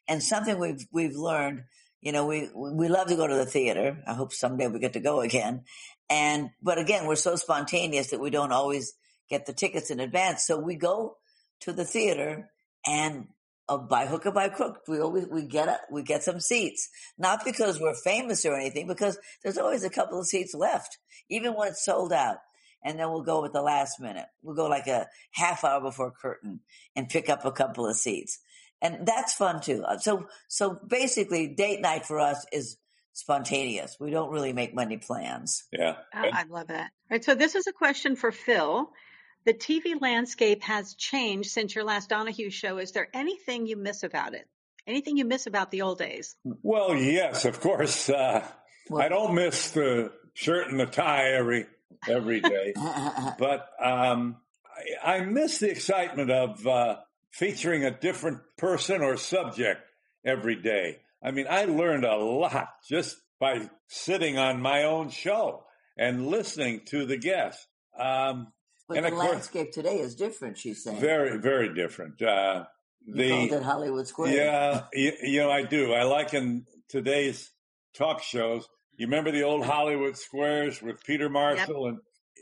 And something we've we've learned, You know, we we love to go to the theater. I hope someday we get to go again. And but again, we're so spontaneous that we don't always get the tickets in advance. So we go to the theater and uh, by hook or by crook, we always we get a, we get some seats. Not because we're famous or anything, because there's always a couple of seats left, even when it's sold out. And then we'll go at the last minute. We'll go like a half hour before curtain and pick up a couple of seats, and that's fun too. Uh, so so basically, date night for us is spontaneous. We don't really make money plans. Yeah. Oh, I love that. All right. So this is a question for Phil. The TV landscape has changed since your last Donahue show. Is there anything you miss about it? Anything you miss about the old days? Well, yes, of course. Uh, Well- I don't miss the shirt and the tie every every day, but um, I, I miss the excitement of uh, featuring a different person or subject every day. I mean, I learned a lot just by sitting on my own show and listening to the guests. Um, but And the course- landscape today is different. She's saying. very, very different. Uh, you called it Hollywood Square. Yeah, you, you know, I do. I like in today's talk shows. You remember the old Hollywood Squares with Peter Marshall, and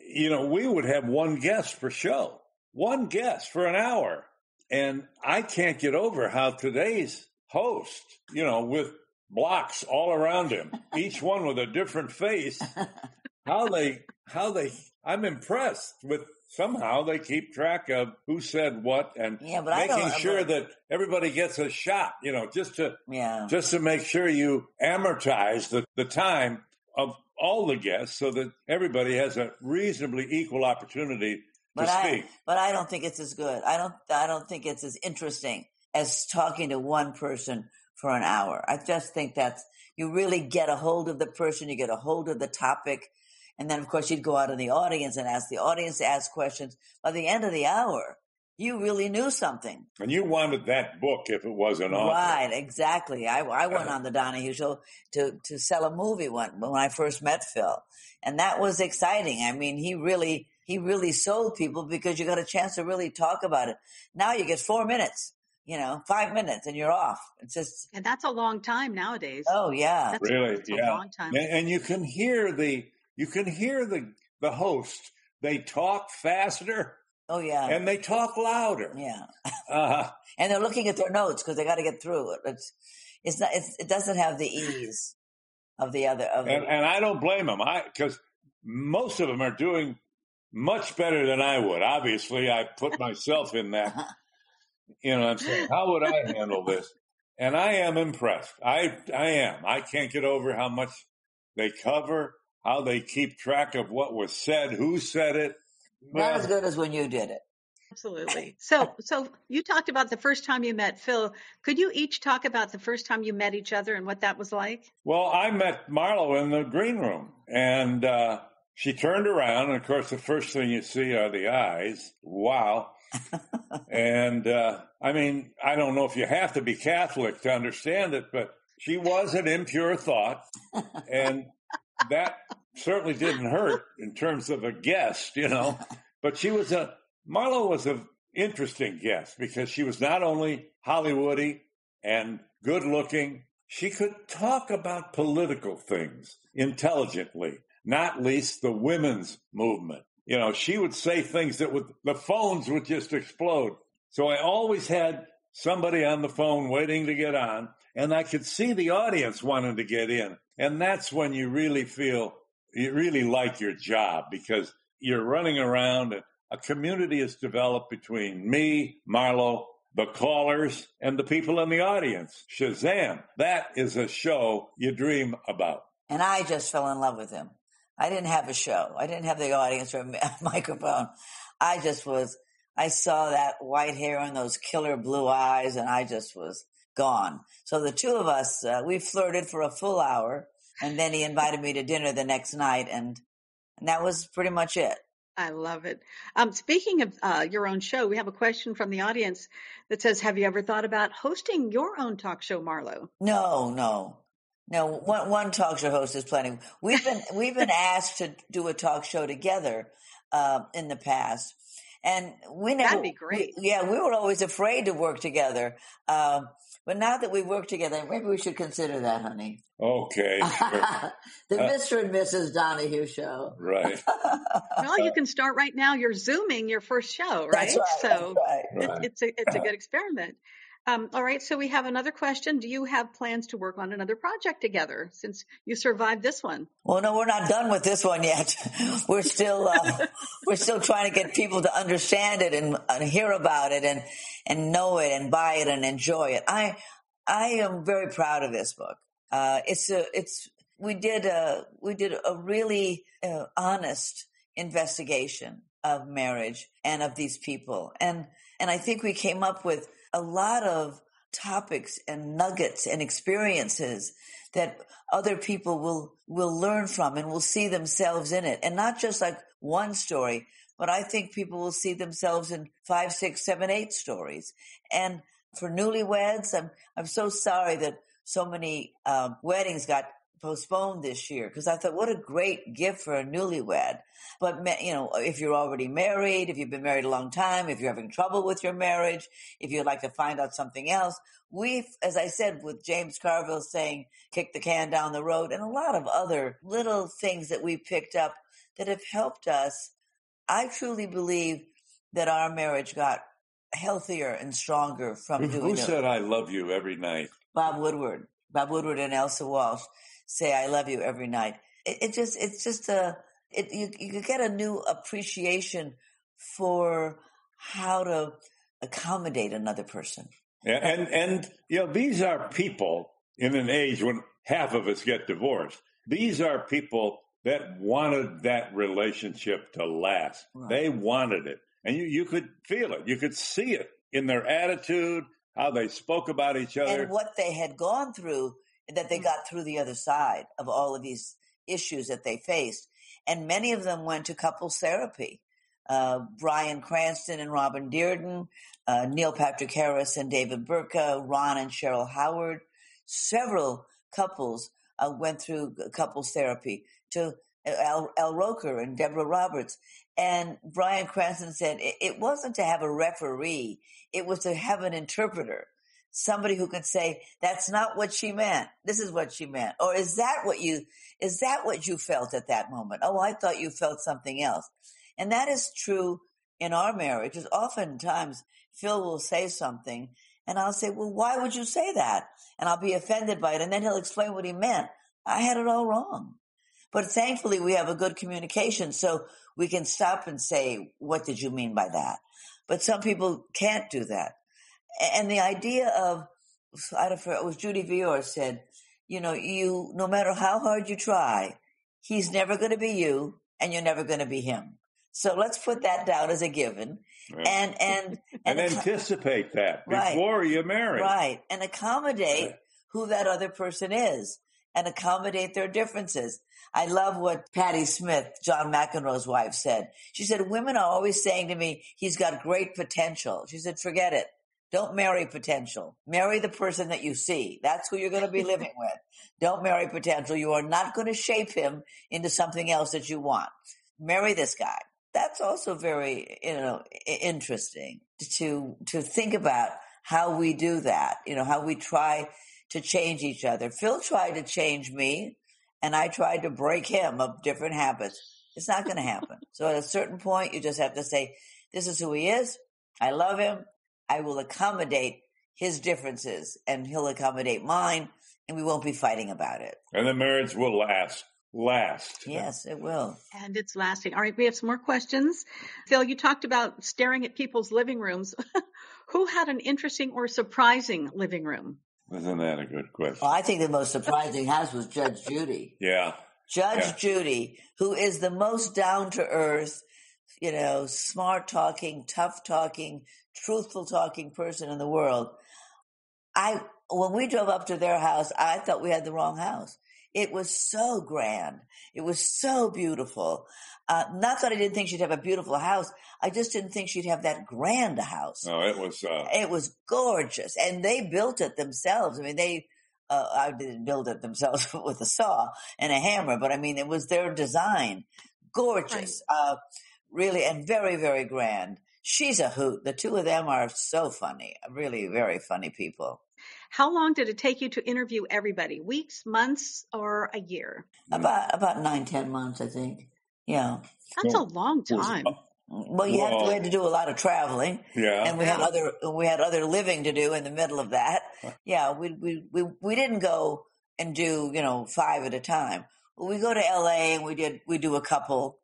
you know, we would have one guest per show, one guest for an hour, and I can't get over how today's host, you know, with blocks all around him, each one with a different face, how they, how they, I'm impressed with somehow they keep track of who said what and Yeah, but making sure that everybody gets a shot, you know, just to Yeah. just to make sure you amortize the, the time of all the guests so that everybody has a reasonably equal opportunity to I, speak. but I don't think it's as good. I don't, I don't think it's as interesting as talking to one person for an hour. I just think that's, you really get a hold of the person, you get a hold of the topic. And then of course you'd go out in the audience and ask the audience to ask questions. By the end of the hour, you really knew something. And you wanted that book if it was an author. Right, exactly. I, I went on the Donahue show to, to sell a movie when, when I first met Phil. And that was exciting. I mean, he really, he really sold people because you got a chance to really talk about it. Now you get four minutes, you know, five minutes and you're off. It's just, And that's a long time nowadays. oh yeah. That's, Really, that's a yeah. long time. And, and you can hear the you can hear the the host. They talk faster Oh yeah. and they talk louder. yeah. Uh, And they're looking at their notes because they got to get through it. It's, it's not, it's, it doesn't have the ease of the other, of and the, and I don't blame them. I because most of them are doing much better than I would. Obviously, I put myself in that. You know, I'm saying, how would I handle this? And I am impressed. I I am. I can't get over how much they cover, how they keep track of what was said, who said it. not Well, as good as when you did it. Absolutely. So, so you talked about the first time you met Phil. Could you each talk about the first time you met each other and what that was like? Well, I met Marlo in the green room, and uh, she turned around, and of course, the first thing you see are the eyes. Wow. and uh, I mean, I don't know if you have to be Catholic to understand it, but she was an impure thought, and that certainly didn't hurt in terms of a guest, you know. But she was a Marlo was an interesting guest because she was not only Hollywoody and good looking, she could talk about political things intelligently, not least the women's movement. You know, she would say things that would, the phones would just explode. So I always had somebody on the phone waiting to get on, and I could see the audience wanting to get in. And that's when you really feel, you really like your job because you're running around and a community is developed between me, Marlo, the callers, and the people in the audience. Shazam. That is a show you dream about. And I just fell in love with him. I didn't have a show. I didn't have the audience or a microphone. I just was, I saw that white hair and those killer blue eyes and I just was gone. So the two of us, uh, we flirted for a full hour and then he invited me to dinner the next night and, and that was pretty much it. I love it. Um, speaking of uh, your own show, we have a question from the audience that says, "Have you ever thought about hosting your own talk show, Marlo?" No, no, no. One one talk show host is plenty. We've been we've been asked to do a talk show together uh, in the past, and we never. That'd be great. We, yeah, we were always afraid to work together. Um, but now that we work together, maybe we should consider that, honey. Okay. the uh, Mr. and Mrs. Donahue show. Right. well, you can start right now. You're zooming your first show, right? right so right. It's, it's, a it's a good experiment. Um, all right, so we have another question. Do you have plans to work on another project together since you survived this one? Well, no, we're not done with this one yet. we're still uh, we're still trying to get people to understand it and, and hear about it and and know it and buy it and enjoy it. I I am very proud of this book. Uh, it's a it's we did a we did a really uh, honest investigation of marriage and of these people and and I think we came up with a lot of topics and nuggets and experiences that other people will will learn from and will see themselves in it. And not just like one story but i think people will see themselves in five six seven eight stories. And for newlyweds i'm i'm so sorry that so many um, weddings got postponed this year because I thought, what a great gift for a newlywed. But, you know, if you're already married, if you've been married a long time, if you're having trouble with your marriage, if you'd like to find out something else, we, as I said, with James Carville saying, kick the can down the road and a lot of other little things that we picked up that have helped us. I truly believe that our marriage got healthier and stronger from who, doing Who said I love you every night? Bob Woodward. Bob Woodward and Elsa Walsh say I love you every night. It, it just it's just a it, you you get a new appreciation for how to accommodate another person. Yeah, and and you know these are people in an age when half of us get divorced. These are people that wanted that relationship to last. Right. They wanted it, and you you could feel it. You could see it in their attitude, how they spoke about each other, and what they had gone through that they mm. got through the other side of all of these issues that they faced. And many of them went to couples therapy. Uh, Bryan Cranston and Robin Dearden, uh, Neil Patrick Harris and David Burtka, Ron and Cheryl Howard. Several couples uh, went through couples therapy to uh, Al, Al Roker and Deborah Roberts. And Bryan Cranston said it, it wasn't to have a referee, it was to have an interpreter somebody who could say, that's not what she meant. This is what she meant. Or is that what you, is that what you felt at that moment? Oh, I thought you felt something else. And that is true in our marriage is oftentimes Phil will say something and I'll say, well, why would you say that? And I'll be offended by it. And then he'll explain what he meant. I had it all wrong. But thankfully we have a good communication. So we can stop and say, what did you mean by that? But some people can't do that and the idea of I don't know, it was Judy Viorst said, you know, you no matter how hard you try, he's never going to be you, and you're never going to be him. So let's put that down as a given, right. and and and, and anticipate that before right, you marry, right? And accommodate right. who that other person is, and accommodate their differences. I love what Patty Smyth, John McEnroe's wife, said. She said, "Women are always saying to me, he's got great potential." She said, "Forget it." Don't marry potential. Marry the person that you see. That's who you're going to be living with. Don't marry potential. You are not going to shape him into something else that you want. Marry this guy. That's also very, you know, interesting to, to think about how we do that, you know, how we try to change each other. Phil tried to change me and I tried to break him of different habits. It's not going to happen. so at a certain point, you just have to say, this is who he is. I love him. I will accommodate his differences and he'll accommodate mine and we won't be fighting about it. And the marriage will last. Last. Yes, it will. And it's lasting. All right, we have some more questions. Phil, you talked about staring at people's living rooms. Who had an interesting or surprising living room? Isn't that a good question? Well, I think the most surprising house was Judge Judy. Yeah. Judge yeah. Judy, who is the most down to earth, you know, smart talking, tough talking, truthful talking person in the world. I, when we drove up to their house, I thought we had the wrong house. It was so grand. It was so beautiful. Uh, not that I didn't think she'd have a beautiful house. I just didn't think she'd have that grand house. No, it was, uh... it was gorgeous. And they built it themselves. I mean, they, uh, I didn't build it themselves with a saw and a hammer, but I mean, it was their design. Gorgeous. Right. Really, and very, very grand. she's a hoot. The two of them are so funny, really very funny people. How long did it take you to interview everybody? Weeks, months, or a year? About about nine, ten months, I think. Yeah. That's a long time. Well, you have to, we had to do a lot of traveling, Yeah. and we had other we had other living to do in the middle of that. Yeah, we we we we didn't go and do you know five at a time. We go to L.A. and we did we do a couple,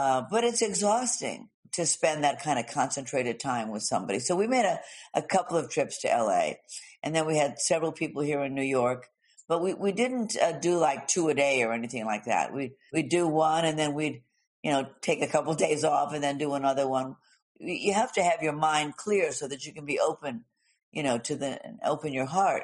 uh, but it's exhausting to spend that kind of concentrated time with somebody. So we made a a couple of trips to L.A. and then we had several people here in New York. But we, we didn't uh, do like two a day or anything like that. We we do one and then we'd you know take a couple days off and then do another one. You have to have your mind clear so that you can be open, you know, to the open your heart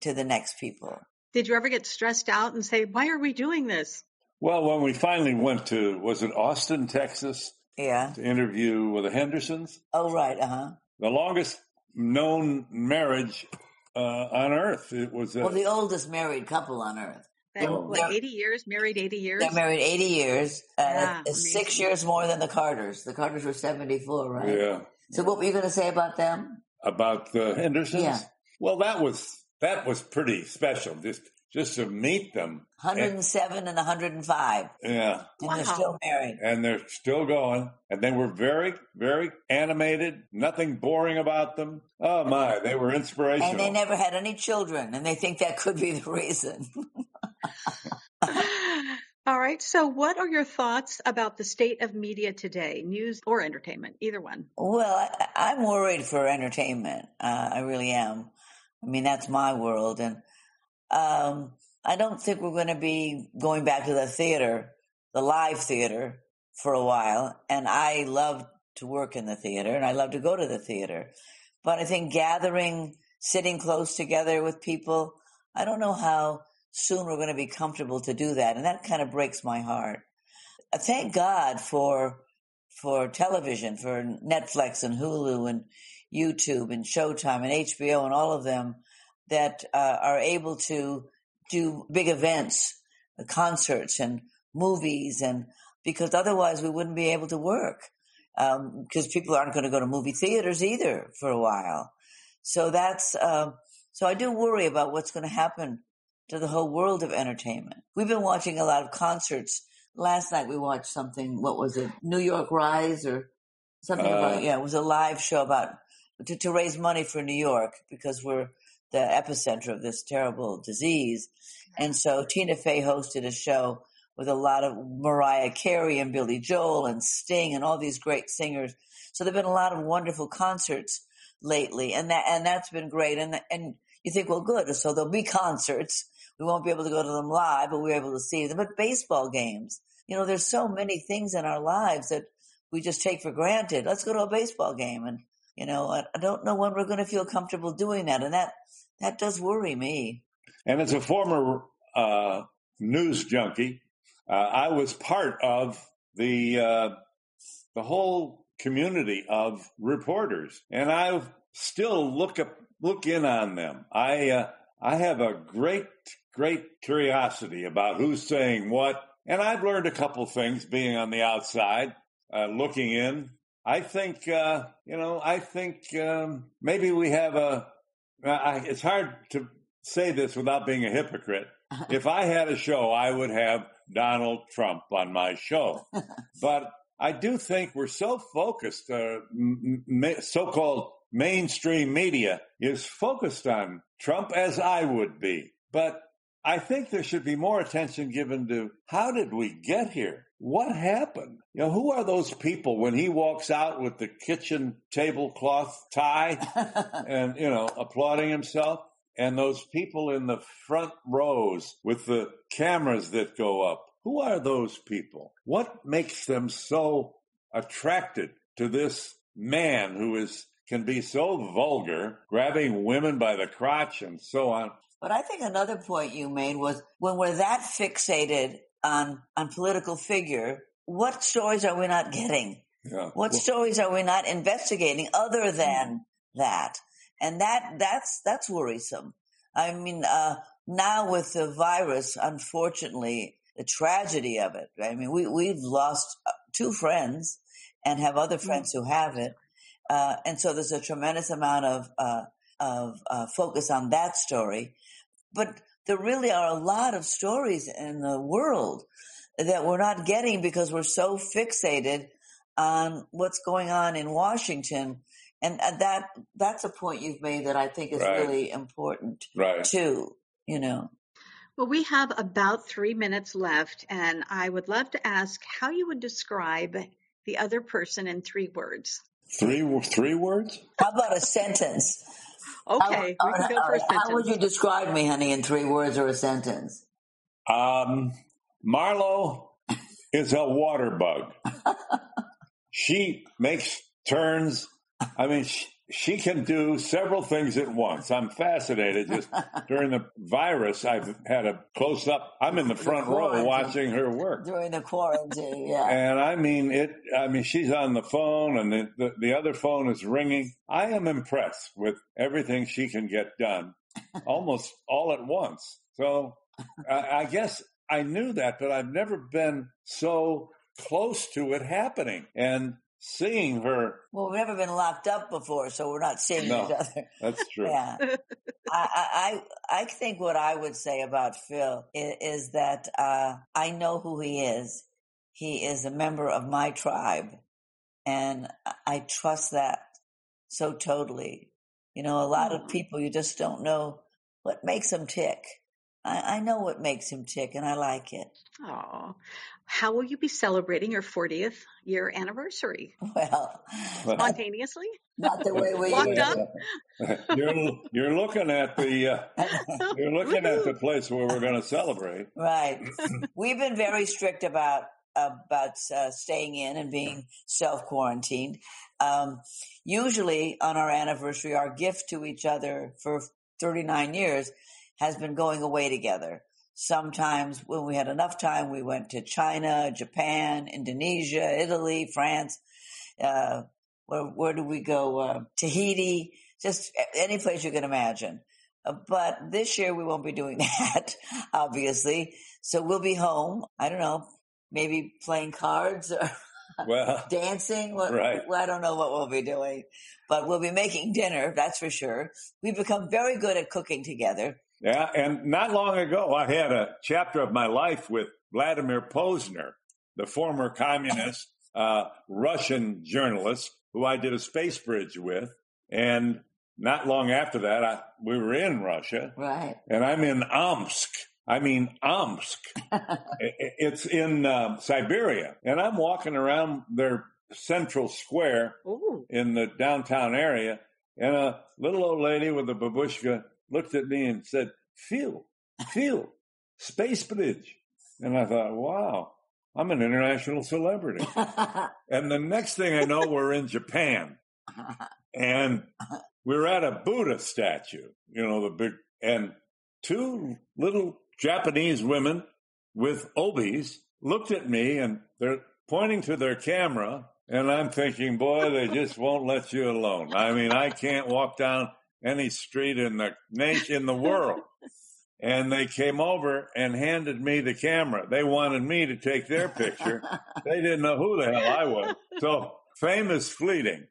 to the next people. Did you ever get stressed out and say, why are we doing this? Well, when we finally went to, was it Austin, Texas, Yeah. to interview with the Hendersons? Oh right. Uh huh. The longest known marriage uh, on earth. It was. Uh, Well, the oldest married couple on earth. That, Oh. what, 80 years? Married 80 years? They're married eighty years. Uh, Yeah, six years more than the Carters. The Carters were seventy four, right? yeah. So what were you going to say about them? About the Hendersons. Yeah. Well, that was that was pretty special. Just just to meet them. 107 and 105. Yeah. And Wow. they're still married. and they're still going and they were very very animated nothing boring about them oh my they were inspirational And they never had any children, and they think that could be the reason. All right. So, what are your thoughts about the state of media today, news or entertainment, either one? Well, I, I'm worried for entertainment. Uh, I really am. I mean, that's my world, and um, I don't think we're going to be going back to the theater, the live theater, for a while. And I love to work in the theater, and I love to go to the theater. But I think gathering, sitting close together with people, I don't know how soon we're going to be comfortable to do that, and that kind of breaks my heart. Uh, Thank God for for television, for Netflix and Hulu and YouTube and Showtime and HBO and all of them that uh, are able to do big events, uh, concerts and movies, and because otherwise we wouldn't be able to work because people aren't going to go to movie theaters either for a while. So that's um, so I do worry about what's going to happen to the whole world of entertainment. We've been watching a lot of concerts. Last night we watched something. What was it? New York Rise or something Uh, about? Yeah, it was a live show about to, to raise money for New York because we're the epicenter of this terrible disease. And so Tina Fey hosted a show with a lot of Mariah Carey and Billy Joel and Sting and all these great singers. So there've been a lot of wonderful concerts lately, and that and that's been great. And and you think, well, good. So there'll be concerts. We won't be able to go to them live, but we're able to see them. But baseball games, you know, there's so many things in our lives that we just take for granted. Let's go to a baseball game, and you know, I, I don't know when we're going to feel comfortable doing that, and that that does worry me. and as a former uh, news junkie uh, i was part of the uh, the whole community of reporters and i still look up look in on them i uh, i have a great great curiosity about who's saying what and i've learned a couple things being on the outside uh, looking in i think uh, you know i think um, maybe we have a I, it's hard to say this without being a hypocrite if I had a show, I would have Donald Trump on my show. but I do think we're so focused, uh, m- m- so-called mainstream media is focused on Trump as I would be. But I think there should be more attention given to how did we get here? What happened? You know, who are those people when he walks out with the kitchen tablecloth tie and, you know, applauding himself? and those people in the front rows with the cameras that go up. Who are those people? What makes them so attracted to this man who is can be so vulgar, grabbing women by the crotch and so on? But I think another point you made was when we're that fixated on on political figure, what stories are we not getting? Yeah. What stories are we not investigating other than that? And that that's that's worrisome. I mean, uh, now with the virus, unfortunately, the tragedy of it. I mean, we we've lost uh, two friends and have other friends who have it. Uh, and so there's a tremendous amount of, uh, of uh, focus on that story. But there really are a lot of stories in the world that we're not getting because we're so fixated on what's going on in Washington. And uh, that that's a point you've made that I think is Right. really important Right. too. You know, Well, we have about three minutes left, and I would love to ask how you would describe the other person in three words. Three three words? how about a sentence? Okay, How- we can go for a right, How would you describe me, honey, in three words or a sentence? Um, Marlo is a water bug. she makes turns. I mean, she, she can do several things at once. I'm fascinated. Just during the virus, I've had a close up. I'm in the front row watching her work. During the quarantine, yeah. And I mean it. I mean, she's on the phone, and the, the the other phone is ringing. I am impressed with everything she can get done, almost all at once. So I, I guess I knew that, but I've never been so close to it happening and seeing her. Well, we've never been locked up before, so we're not seeing No. each other. That's true. Yeah. I, I, I I think what I would say about Phil is, is that uh, I know who he is. He is a member of my tribe, and I- I trust that so totally. You know, a lot of people you just don't know what makes them tick. I, I know what makes him tick, and I like it. Oh, how will you be celebrating your 40th year anniversary? Well, Spontaneously? not the way we Locked used up? you're you're looking at the uh, you're looking at the place where we're going to celebrate. Right. We've been very strict about about uh, staying in and being self quarantined. Um, usually on our anniversary, our gift to each other for 39 years has been going away together. Sometimes when we had enough time, we went to China, Japan, Indonesia, Italy, France. Uh, where, where do we go? Uh, Tahiti, just any place you can imagine. Uh, but this year we won't be doing that, obviously. So we'll be home. I don't know, maybe playing cards or Well, dancing. What, Right. I don't know what we'll be doing, but we'll be making dinner. That's for sure. We've become very good at cooking together. Yeah, and not long ago, I had a chapter of my life with Vladimir Pozner, the former communist uh, Russian journalist who I did a space bridge with. And not long after that, I, we were in Russia, Right. and I'm in Omsk. I mean, Omsk. It's in uh, Siberia, and I'm walking around their central square Ooh. in the downtown area, and a little old lady with a babushka looked at me and said, "Phil, Phil, Space Bridge." And I thought, "Wow, I'm an international celebrity." And the next thing I know, we're in Japan, and we're at a Buddha statue. You know, the big and two little Japanese women with obis looked at me, and they're pointing to their camera. And I'm thinking, boy, they just won't let you alone. I mean, I can't walk down any street in the nation, in the world. And they came over and handed me the camera. They wanted me to take their picture. They didn't know who the hell I was. So fame is fleeting.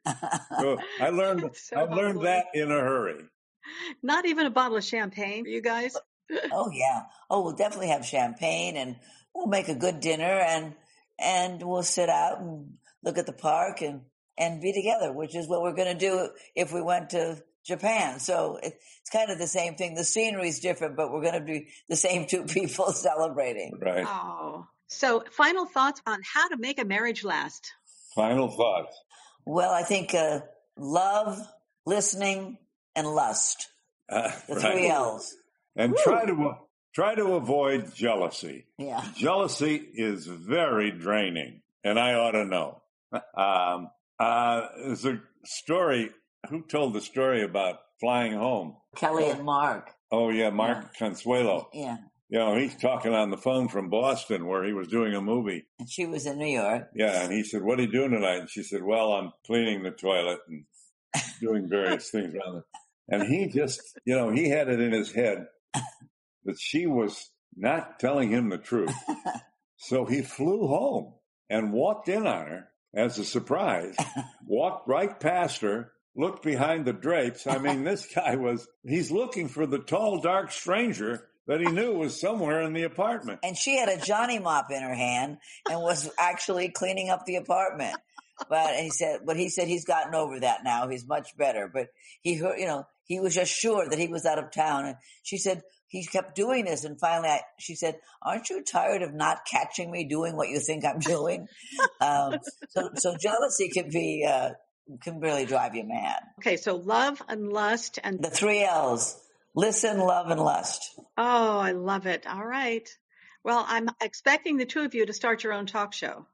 So I learned, So I learned humbling. that in a hurry. Not even a bottle of champagne you guys? oh yeah. Oh, we'll definitely have champagne and we'll make a good dinner and and we'll sit out and look at the park and and be together, which is what we're going to do if we went to Japan. So it, it's kind of the same thing. The scenery is different, but we're going to be the same two people celebrating. Right. Oh. So, final thoughts on how to make a marriage last. Final thoughts. Well, I think uh, love, listening, and lust. Uh, The right. three L's. And try to try to avoid jealousy. Yeah. Jealousy is very draining, and I ought to know. Um, uh, there's a story. Who told the story about flying home? Kelly and Mark. Oh yeah, Mark Consuelos. Yeah. You know, he's talking on the phone from Boston where he was doing a movie. And she was in New York. Yeah, and he said, "What are you doing tonight?" And she said, "Well, I'm cleaning the toilet and doing various things around it." And he just, you know, he had it in his head that she was not telling him the truth. So he flew home and walked in on her as a surprise, walked right past her, looked behind the drapes. I mean, this guy was, he's looking for the tall, dark stranger that he knew was somewhere in the apartment. And she had a Johnny mop in her hand and was actually cleaning up the apartment. But he said, but he said he's gotten over that now. He's much better. But he heard, you know, he was just sure that he was out of town. And she said, he kept doing this. And finally, I, she said, aren't you tired of not catching me doing what you think I'm doing? um, so, so jealousy can be, uh, can really drive you mad. Okay. So love and lust and the three L's. Listen, love, and lust. Oh, I love it. All right. Well, I'm expecting the two of you to start your own talk show.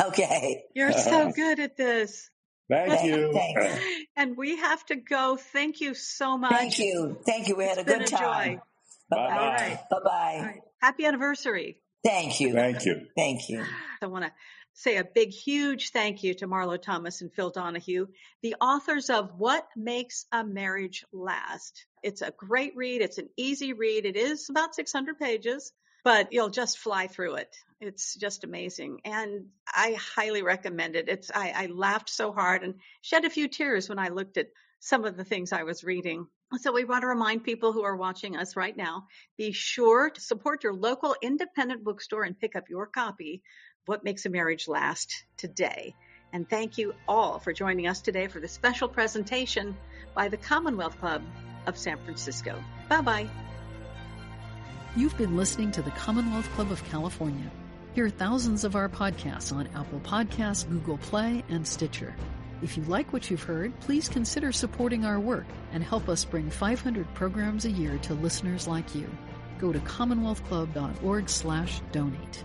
Okay. You're so good at this. Thank you. Thanks. And we have to go. Thank you so much. Thank you. Thank you. We had It's a been good a time. Bye bye. right. Bye bye. right. Happy anniversary. Thank you. Thank you. Thank you. I want to say a big, huge thank you to Marlo Thomas and Phil Donahue, the authors of What Makes a Marriage Last. It's a great read. It's an easy read. It is about 600 pages, but you'll just fly through it. It's just amazing. And I highly recommend it. It's, I, I laughed so hard and shed a few tears when I looked at some of the things I was reading. So we want to remind people who are watching us right now, be sure to support your local independent bookstore and pick up your copy what Makes a Marriage Last today. And thank you all for joining us today for the special presentation by the Commonwealth Club of San Francisco. Bye bye. You've been listening to the Commonwealth Club of California. Hear thousands of our podcasts on Apple Podcasts, Google Play, and Stitcher. If you like what you've heard, please consider supporting our work and help us bring 500 programs a year to listeners like you. Go to commonwealthclub.org/donate.